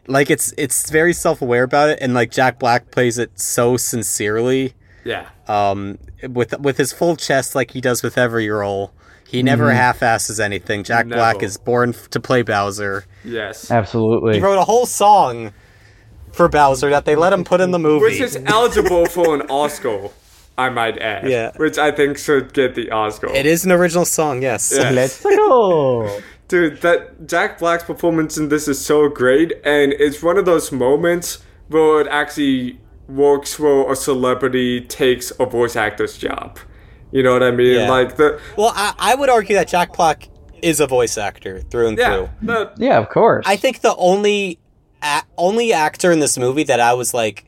like it's it's very self aware about it and like Jack Black plays it so sincerely. Yeah. Um, with with his full chest like he does with every role. He never half-asses anything. Jack Black is born f- to play Bowser. Yes. Absolutely. He wrote a whole song for Bowser that they let him put in the movie. Which is eligible for an Oscar, I might add. Yeah. Which I think should get the Oscar. It is an original song, yes. Yeah. Let's go. Dude, that Jack Black's performance in this is so great, and it's one of those moments where it actually works where a celebrity takes a voice actor's job. You know what I mean? Yeah. Like the Well, I, I would argue that Jack Black is a voice actor through and yeah, through. the, Yeah, of course. I think the only a- only actor in this movie that I was like,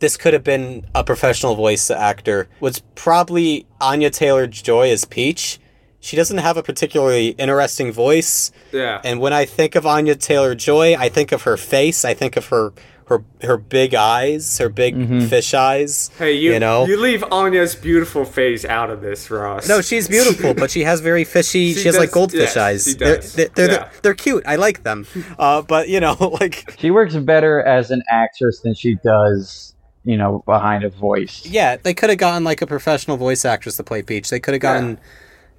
this could have been a professional voice actor was probably Anya Taylor Joy as Peach. She doesn't have a particularly interesting voice, yeah. and when I think of Anya Taylor Joy, I think of her face. I think of her her her big eyes, her big fish eyes. hey, you you know. you leave Anya's beautiful face out of this, Ross. No, she's beautiful, but she has very fishy. She, She has like goldfish yes, eyes. she They're, does. they're, they're, Yeah. they're cute. I like them. Uh, but you know, like she works better as an actress than she does, you know, behind a voice. yeah, they could have gotten like a professional voice actress to play Peach. They could have gotten,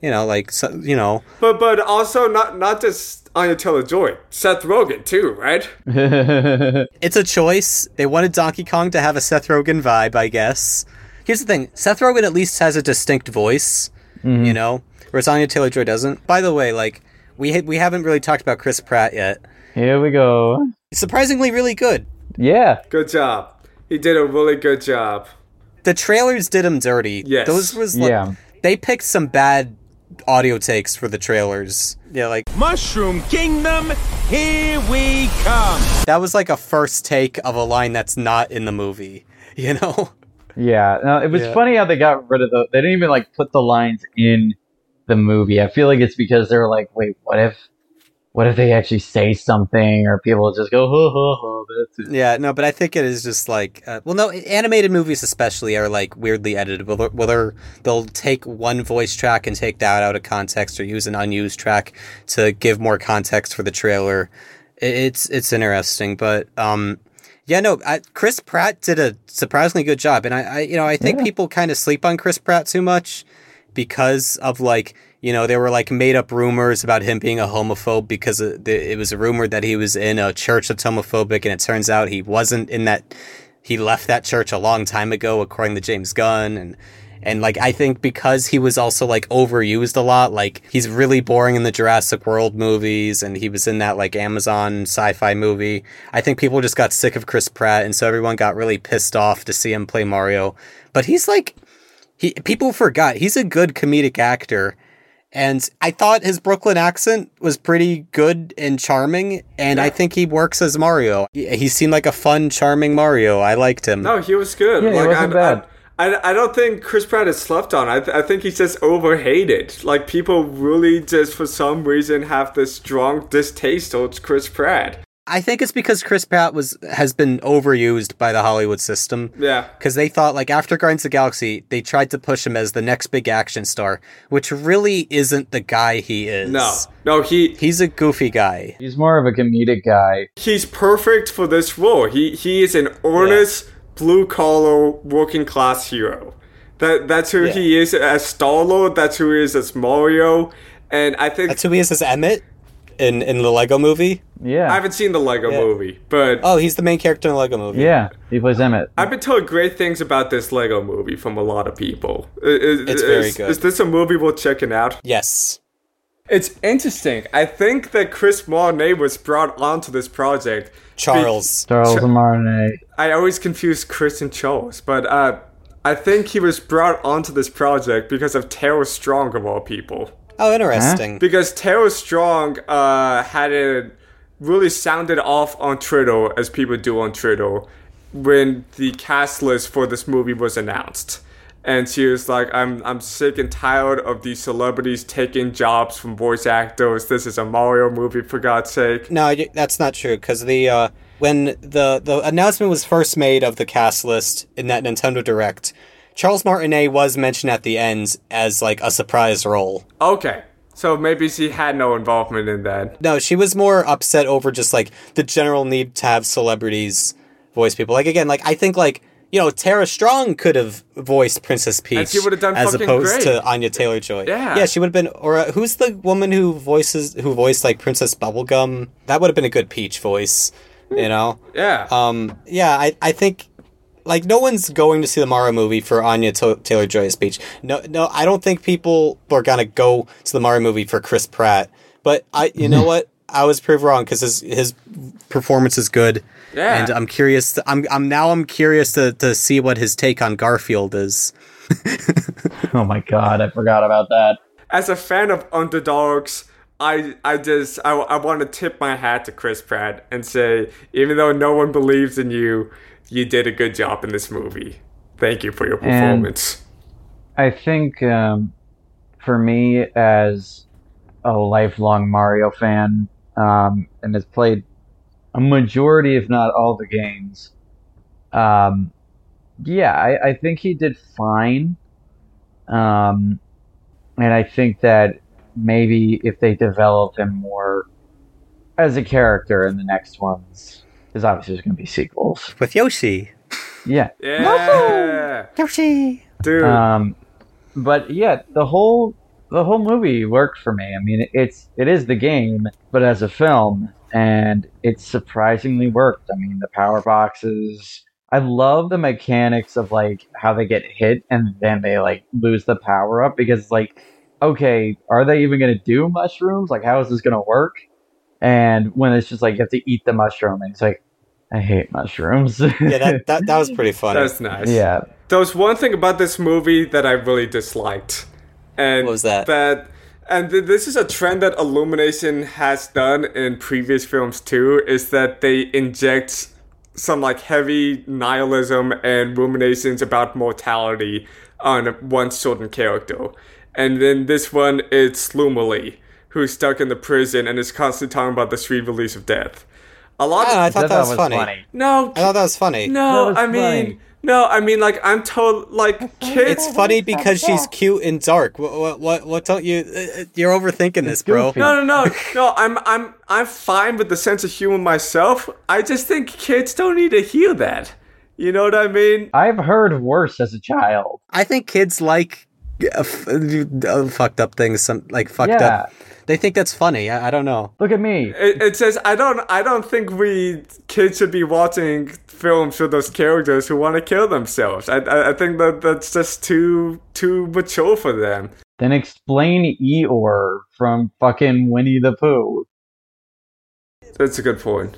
you know, like so, you know, But but also not not just Anya Taylor Joy, Seth Rogen too, right? it's a choice. They wanted Donkey Kong to have a Seth Rogen vibe, I guess. Here's the thing: Seth Rogen at least has a distinct voice, mm-hmm. you know, whereas Anya Taylor Joy doesn't. By the way, like we ha- we haven't really talked about Chris Pratt yet. Here we go. Surprisingly really good. Yeah. Good job. He did a really good job. the trailers did him dirty. Yes. Those was like, Yeah. they picked some bad audio takes for the trailers. Yeah, like Mushroom Kingdom, here we come. that was like a first take of a line that's not in the movie, you know? Yeah. No, it was Yeah. funny how they got rid of the. They didn't even like put the lines in the movie. I feel like it's because they were like, wait, what if, what if they actually say something, or people just go, ho ho ho. Yeah, no, but I think it is just like uh, well no, animated movies especially are like weirdly edited. Whether whether they'll take one voice track and take that out of context or use an unused track to give more context for the trailer. It's it's interesting, but um yeah, no, I, Chris Pratt did a surprisingly good job, and I, I you know I think Yeah. people kind of sleep on Chris Pratt too much because of like you know there were like made up rumors about him being a homophobe because it, was a rumor that he was in a church that's homophobic, and it turns out he wasn't in that. He left that church a long time ago, according to James Gunn, and and like I think because he was also like overused a lot, like he's really boring in the Jurassic World movies, and he was in that like Amazon sci-fi movie. I think people just got sick of Chris Pratt, and so everyone got really pissed off to see him play Mario. But he's like, he people forgot he's a good comedic actor. And I thought his Brooklyn accent was pretty good and charming, and I think he works as Mario. He he seemed like a fun, charming Mario. I liked him. No, he was good. Yeah, he wasn't I, bad. I, I, I don't think Chris Pratt is slept on. I, th- I think he's just overhated. Like people really just for some reason have this strong distaste towards Chris Pratt. I think it's because Chris Pratt was has been overused by the Hollywood system. Yeah. Because they thought, like, after Guardians of the Galaxy, they tried to push him as the next big action star, which really isn't the guy he is. No, no, he He's a goofy guy. He's more of a comedic guy. he's perfect for this role. He he is an earnest blue collar working class hero. That that's who Yeah. he is as Star Lord. That's who he is as Mario. And I think That's who he is as Emmett in, in the Lego movie. Yeah. I haven't seen the Lego Yeah. movie, but Oh, he's the main character in the Lego movie. yeah. He plays Emmett. I've been told great things about this Lego movie from a lot of people. Is, It's very is- good. Is this a movie worth checking out? Yes. It's interesting. I think that Chris Martinet was brought onto this project. Charles. Charles Ch- Martinet. I always confuse Chris and Charles, but uh, I think he was brought onto this project because of Tara Strong of all people. Oh, interesting. Because Tara Strong uh, had a really sounded off on Twitter as people do on Twitter when the cast list for this movie was announced. and she was like, "I'm I'm sick and tired of these celebrities taking jobs from voice actors. This is a Mario movie, for God's sake." No, that's not true because the uh, when the the announcement was first made of the cast list in that Nintendo Direct, Charles Martinet was mentioned at the end as like a surprise role. Okay, so maybe she had no involvement in that. No, she was more upset over just like the general need to have celebrities voice people. Like again, like I think like you know Tara Strong could have voiced Princess Peach she would've done as opposed great. to Anya Taylor Joy. Yeah. yeah, she would have been. Or uh, who's the woman who voices who voiced like Princess Bubblegum? That would have been a good Peach voice. You know. Yeah. Um, yeah, I, I think like no one's going to see the Mario movie for Anya Taylor Joy's speech. No, no, I don't think people are gonna go to the Mario movie for Chris Pratt. But I, you know what? I was proved wrong because his his performance is good. Yeah. and I'm curious. To, I'm I'm now I'm curious to to see what his take on Garfield is. Oh my god, I forgot about that. As a fan of underdogs, I I just I, I want to tip my hat to Chris Pratt and say, even though no one believes in you, you did a good job in this movie. Thank you for your performance. I think um, for me, as a lifelong Mario fan, um, and has played a majority, if not all, the games, um, yeah, I, I think he did fine. Um, and I think that maybe if they develop him more as a character in the next ones, because obviously there's going to be sequels. With Yoshi. Yeah. yeah, Yoshi. dude. Um, but yeah, the whole the whole movie worked for me. I mean, it's it is the game, but as a film, and it surprisingly worked. I mean, the power boxes. I love the mechanics of like how they get hit and then they like lose the power up because like, okay, are they even gonna do mushrooms? Like, how is this gonna work? And when it's just like you have to eat the mushroom, and it's like, I hate mushrooms. Yeah, that, that that was pretty funny. That's nice. yeah. There was one thing about this movie that I really disliked, and What was that? That and th- this is a trend that Illumination has done in previous films too. Is that they inject some like heavy nihilism and ruminations about mortality on one certain character, and then this one it's Lumalee, who's stuck in the prison and is constantly talking about the sweet release of death. A lot. Oh, I thought that, was, funny. no, I thought that was funny. no, was I mean, funny. no, I mean, like, I'm told, like, kids. It's funny because she's cute and dark. What what what, what don't you? uh, uh, You're overthinking this, bro. No, no, no, no. I'm, I'm, I'm fine with the sense of humor myself. I just think kids don't need to hear that. You know what I mean? I've heard worse as a child. I think kids like uh, f- uh, fucked up things. Some like fucked Yeah. up. They think that's funny. I, I don't know. Look at me. It, it says I don't, I don't think we kids should be watching films with those characters who want to kill themselves. I, I, I think that that's just too, too mature for them. Then explain Eeyore from fucking Winnie the Pooh. That's a good point.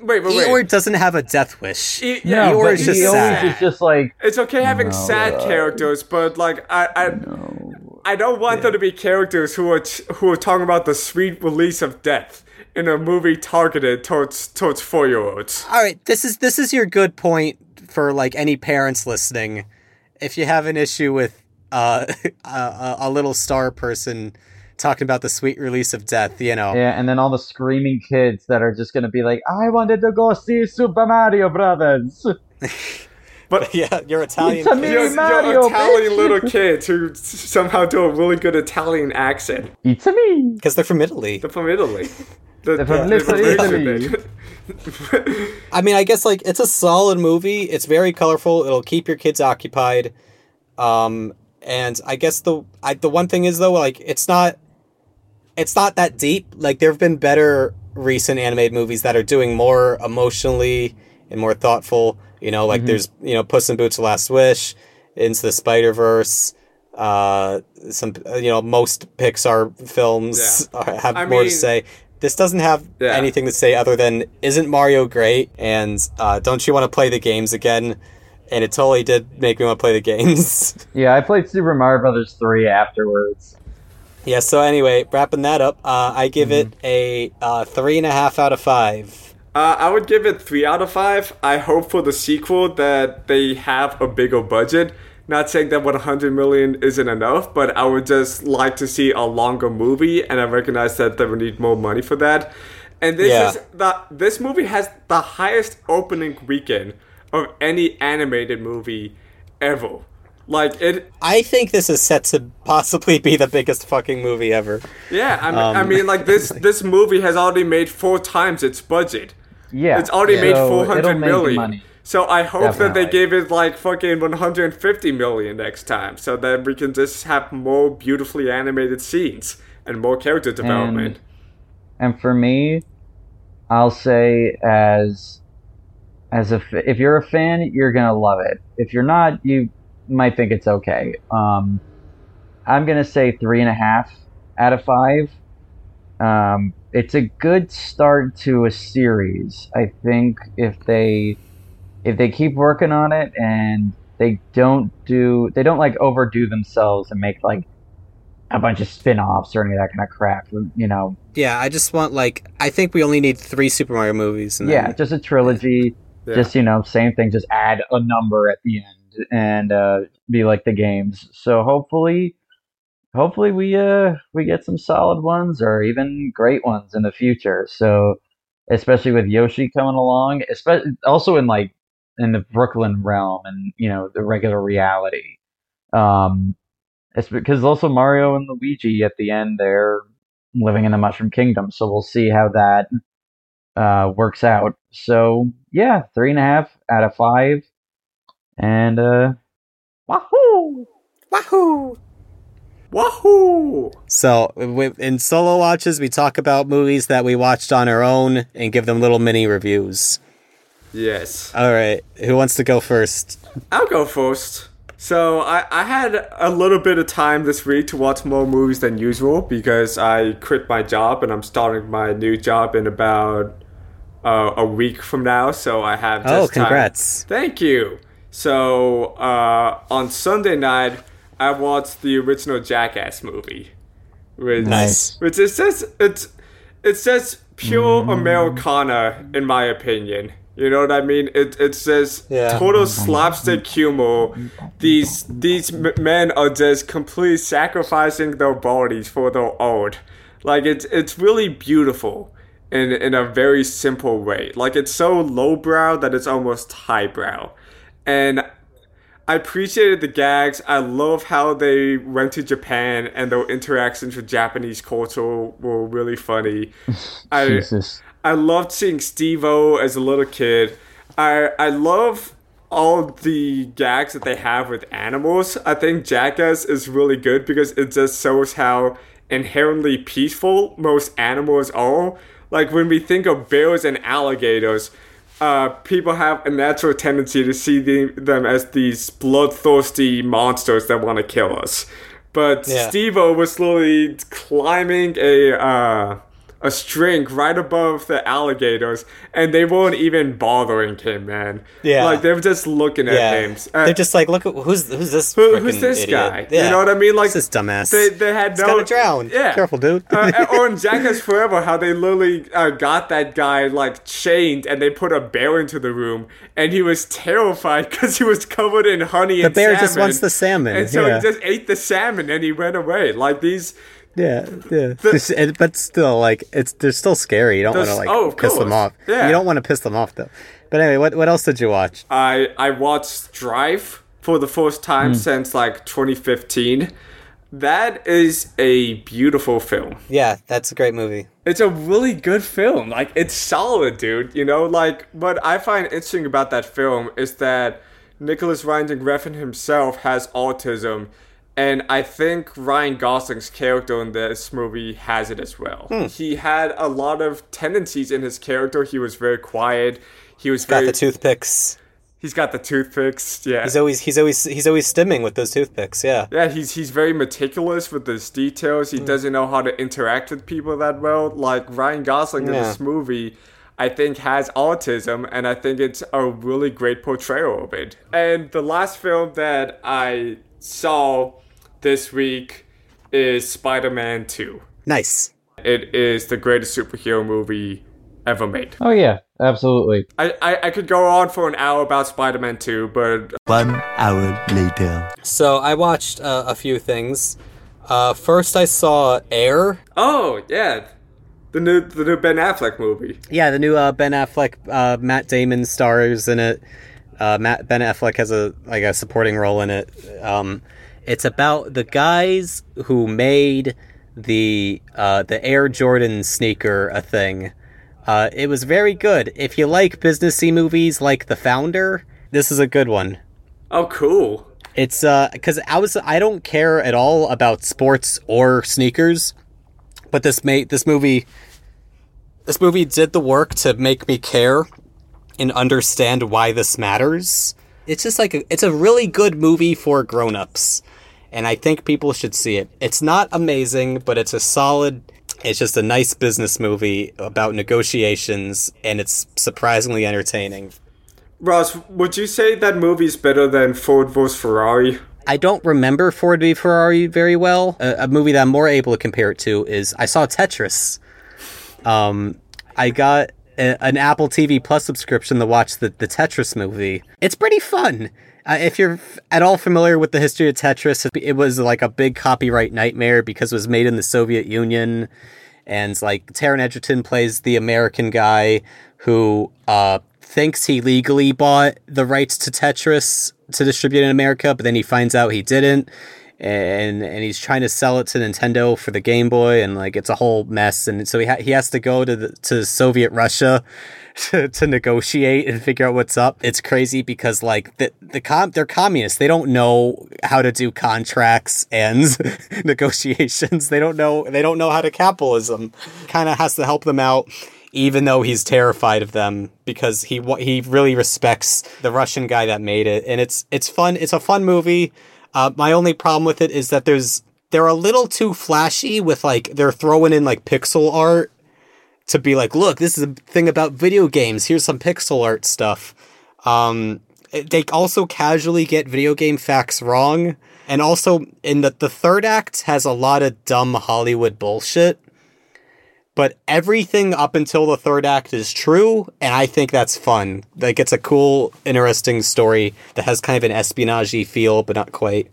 Wait, wait, wait. Eeyore doesn't have a death wish. E- No, yeah, Eeyore but is just Eeyore sad. is just like It's okay having No, sad uh, characters, but like I, I, no. I don't want there to be characters who are t- who are talking about the sweet release of death in a movie targeted towards towards four year olds. All right, this is this is your good point for like any parents listening. If you have an issue with uh, a, a little star person talking about the sweet release of death, you know, Yeah, and then all the screaming kids that are just gonna be like, I wanted to go see Super Mario Brothers. But yeah, you're Italian. It's a you're, Mario, you're Italian bitch. little kids who somehow do a really good Italian accent. It's a me. because they're from Italy. They're from Italy. The, They're from the- Italy. I mean, I guess like it's a solid movie. It's very colorful. It'll keep your kids occupied. Um, and I guess the I, the one thing is though, like it's not it's not that deep. Like there have been better recent animated movies that are doing more emotionally and more thoughtful. You know, like there's you know Puss in Boots: Last Wish, Into the Spider Verse. Uh, some uh, you know most Pixar films are- have I more to say. This doesn't have Yeah. anything to say other than isn't Mario great and uh, don't you want to play the games again? And it totally did make me want to play the games. Yeah, I played Super Mario Brothers 3 afterwards. yeah. So anyway, wrapping that up, uh, I give it a uh, three and a half out of five. Uh, I would give it three out of five. I hope for the sequel that they have a bigger budget. Not saying that 100 million isn't enough, but I would just like to see a longer movie, and I recognize that they would need more money for that. And this Yeah. is the this movie has the highest opening weekend of any animated movie ever. Like it, I think this is set to possibly be the biggest fucking movie ever. yeah. I mean, I Um, mean, like this this movie has already made four times its budget. Yeah, It's already so made it'll 400 make million. So I hope that they Definitely. gave it like fucking 150 million next time, so that we can just have more beautifully animated scenes and more character development. And for me, I'll say as as a f- if you're a fan, you're gonna love it. If you're not, you might think it's okay. Um, I'm gonna say three and a half out of five. Um, it's a good start to a series. I think if they if they keep working on it and they don't do they don't like overdo themselves and make like a bunch of spin-offs or any of that kind of crap you know Yeah, I just want like I think we only need three Super Mario movies. And yeah then, just a trilogy Yeah. just you know same thing just add a number at the end and uh be like the games so hopefully hopefully we uh we get some solid ones or even great ones in the future. So especially with yoshi coming along especially also in like in the brooklyn realm and you know the regular reality. Um it's because also mario and luigi at the end they're living in the mushroom kingdom so we'll see how that uh works out. So yeah three and a half out of five and uh wahoo! Wahoo! Wahoo! So in solo watches, we talk about movies that we watched on our own and give them little mini reviews. Yes. All right, who wants to go first? I'll go first. So I, I had a little bit of time this week to watch more movies than usual because I quit my job and I'm starting my new job in about uh, a week from now. So I have just Oh, time- congrats! Thank you. So uh, on Sunday night, I watched the original Jackass movie, which Nice. which is just it's it's just pure mm. Americana in my opinion. You know what I mean? It it's just Yeah. total slapstick humor. These these m- men are just completely sacrificing their bodies for their art. Like it's it's really beautiful in in a very simple way. Like it's so lowbrow that it's almost highbrow. And I appreciated the gags. I love how they went to Japan and their interactions with Japanese culture were really funny. I jesus I loved seeing Steve-O as a little kid. I I love all the gags that they have with animals. I think Jackass is really good because it just shows how inherently peaceful most animals are. Like when we think of bears and alligators, uh, people have a natural tendency to see the, them as these bloodthirsty monsters that want to kill us. But Yeah. Steve-O was slowly climbing a uh, a string right above the alligators, and they weren't even bothering him, man. Yeah. like they were just looking at Yeah, him. Uh, they're just like, look, at who's who's this? who, who's this idiot? guy? Yeah. You know what I mean? Like Who's this dumbass? They they had He's no gonna drown. Yeah, Careful, dude. uh, or in Jackass Forever, how they literally uh, got that guy like chained, and they put a bear into the room, and he was terrified because he was covered in honey. The and bear just wants the salmon, and so yeah. he just ate the salmon, and he went away. Like these. Yeah, yeah. This- and- but still, like, it's they're still scary. You don't want to like oh, piss them off. Yeah. You don't want to piss them off though. But anyway, what what else did you watch? I I watched Drive for the first time hmm. since like 2015. That is a beautiful film. Yeah, that's a great movie. It's a really good film. Like it's solid, dude. You know, like what I find interesting about that film is that Nicolas Winding Refn himself has autism, and I think Ryan Gosling's character in this movie has it as well. He had a lot of tendencies in his character. He was very quiet. He was Got very. the toothpicks. he's got the toothpicks. Yeah. He's always he's always he's always stimming with those toothpicks. Yeah. Yeah, he's he's very meticulous with his details. He Hmm. doesn't know how to interact with people that well. Like Ryan Gosling in this movie, I think has autism, and I think it's a really great portrayal of it. And the last film that I saw this week is Spider-Man Two. Nice. It is the greatest superhero movie ever made. oh yeah absolutely. I, I, I could go on for an hour about Spider-Man 2, but One hour later. So I watched uh, a few things. Uh, first, I saw Air. oh yeah, the new the new Ben Affleck movie. Yeah, the new uh, Ben Affleck, uh, Matt Damon stars in it. Uh, Matt Ben Affleck has a like a supporting role in it. Um, it's about the guys who made the uh, the Air Jordan sneaker a thing. Uh, it was very good. If you like businessy movies like The Founder, this is a good one. Oh, cool. It's uh because I was I don't care at all about sports or sneakers, but this made this movie this movie did the work to make me care and understand why this matters. It's just like a, it's a really good movie for grown-ups and I think people should see it. It's not amazing, but it's a solid it's just a nice business movie about negotiations and it's surprisingly entertaining. Ross, would you say that movie's better than Ford vs Ferrari? I don't remember Ford v Ferrari very well. A, a movie that I'm more able to compare it to is I saw Tetris. Um, I got a, an Apple TV Plus subscription to watch the, the Tetris movie. It's pretty fun. Uh, if you're at all familiar with the history of Tetris, it- it was like a big copyright nightmare because it was made in the Soviet Union. And like Taron Egerton plays the American guy who uh, thinks he legally bought the rights to Tetris to distribute in America, but then he finds out he didn't. And and he's trying to sell it to Nintendo for the Game Boy, and like it's a whole mess. And so he ha- he has to go to the, to Soviet Russia to, to negotiate and figure out what's up. It's crazy because like the the com they're communists. They don't know how to do contracts and negotiations. They don't know they don't know how to capitalism. Kind of has to help them out even though he's terrified of them because he he really respects the Russian guy that made it and it's it's fun. It's a fun movie. Uh, my only problem with it is that there's they're a little too flashy with like they're throwing in like pixel art to be like, look, this is a thing about video games. Here's some pixel art stuff. Um, they also casually get video game facts wrong, and also in the the third act has a lot of dumb Hollywood bullshit. But everything up until the third act is true, and I think that's fun. Like it's a cool, interesting story that has kind of an espionage feel, but not quite.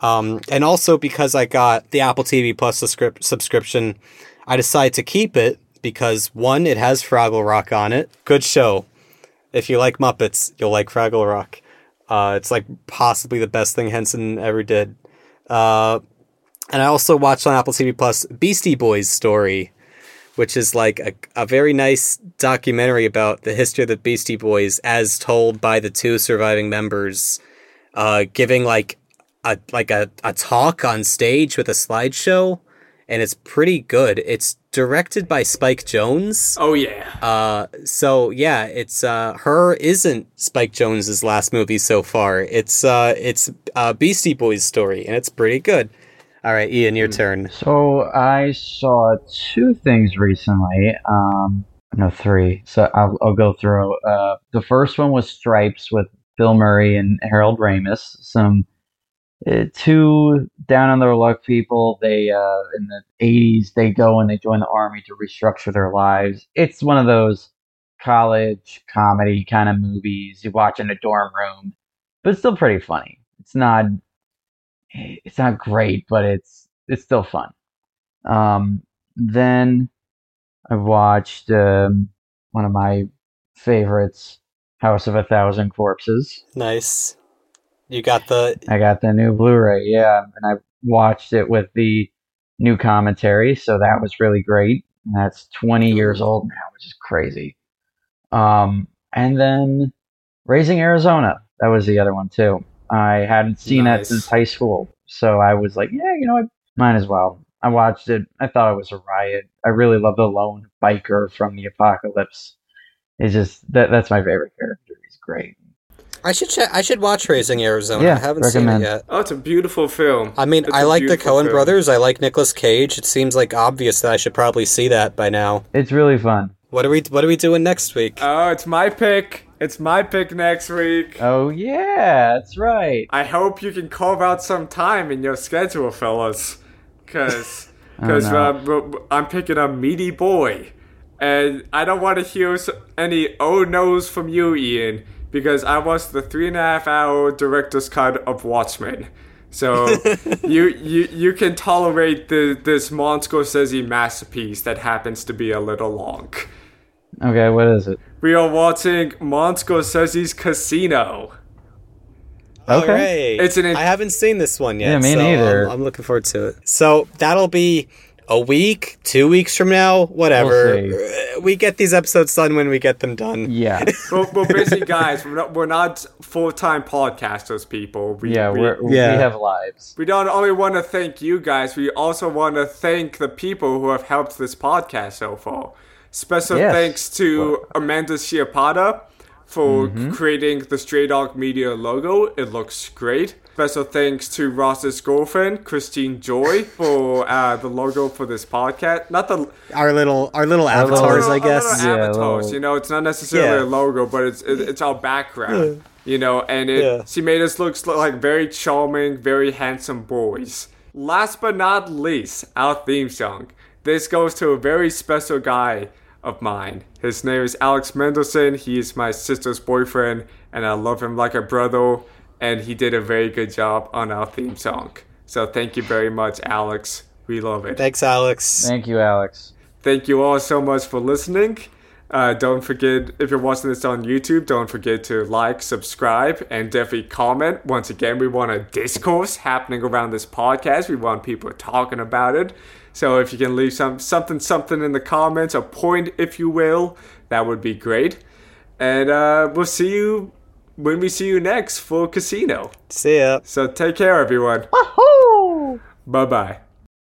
Um, and also because I got the Apple TV Plus subscrip- subscription, I decided to keep it because one, it has Fraggle Rock on it. Good show. If you like Muppets, you'll like Fraggle Rock. Uh, it's like possibly the best thing Henson ever did. Uh, and I also watched on Apple TV Plus Beastie Boys story, which is like a, a very nice documentary about the history of the Beastie Boys as told by the two surviving members, uh, giving like a like a, a talk on stage with a slideshow, and it's pretty good. It's directed by Spike Jonze. Oh yeah. Uh, so yeah, it's uh, her isn't Spike Jonze's last movie so far. It's uh, it's uh, Beastie Boys story, and it's pretty good. All right, Ian, your turn. So I saw two things recently. Um, no, three. So I'll, I'll go through. Uh, the first one was Stripes with Bill Murray and Harold Ramis. Some uh, two down on their luck people. They uh, in the '80s they go and they join the army to restructure their lives. It's one of those college comedy kind of movies you watch in a dorm room, but it's still pretty funny. It's not it's not great, but it's it's still fun. Um, then I watched um, one of my favorites, House of a Thousand Corpses. Nice. You got the I got the new Blu-ray, yeah, and I watched it with the new commentary, so that was really great. And that's 20 years old now, which is crazy. Um, and then Raising Arizona, that was the other one too. I hadn't seen that since high school, so I was like, yeah, you know what, might as well. I watched it. I thought it was a riot. I really love the lone biker from the apocalypse. It's just that that's my favorite character. He's great. I should check. I should watch Raising Arizona. Yeah, I haven't recommend. seen it yet. Oh, it's a beautiful film. I mean, It's I a like the beautiful Coen film. brothers. I like Nicolas Cage. It seems like obvious that I should probably see that by now. It's really fun. What are we What are we doing next week? Oh, it's my pick. It's my pick next week. Oh yeah, that's right. I hope you can carve out some time in your schedule, fellas, because Oh, no. uh, I'm picking up Meaty Boy, And I don't want to hear any oh no's from you, Ian, because I watched the three and a half hour director's cut of Watchmen. So you you you can tolerate the this Mon Scorsese masterpiece that happens to be a little long. Okay, what is it? We are watching Mon Scorsese's Casino. Okay. Alright. It's an- I haven't seen this one yet. Yeah, me so neither. I'm, I'm looking forward to it. So that'll be a week, two weeks from now, whatever. We'll Uh, we get these episodes done when we get them done. Yeah. We're, we're busy guys. We're not, we're not full time podcasters, people. We, Yeah, we, we're, Yeah. we have lives. We don't only want to thank you guys, we also want to thank the people who have helped this podcast so far. Special Yes. thanks to Amanda Chiapata for Mm-hmm. creating the Stray Dog Media logo. It looks great. Special thanks to Ross's girlfriend, Christine Joy, for uh, the logo for this podcast. Not the Our little, our little little- avatars, little- I guess. our little Yeah, avatars. little- You know, it's not necessarily Yeah. a logo, but it's it, it's our background. You know, and it Yeah. she made us look like very charming, very handsome boys. Last but not least, our theme song. This goes to a very special guy of mine. His name is Alex Mendelson. He is my sister's boyfriend, and I love him like a brother. And he did a very good job on our theme song. So thank you very much, Alex. We love it. Thanks, Alex. Thank you, Alex. Thank you all so much for listening. Uh, don't forget, if you're watching this on YouTube, don't forget to like, subscribe, and definitely comment. Once again, we want a discourse happening around this podcast. We want people talking about it. So if you can leave some something something in the comments, a point, if you will, that would be great. And uh, we'll see you when we see you next for Casino. See ya. So take care, everyone. Woohoo! Bye bye.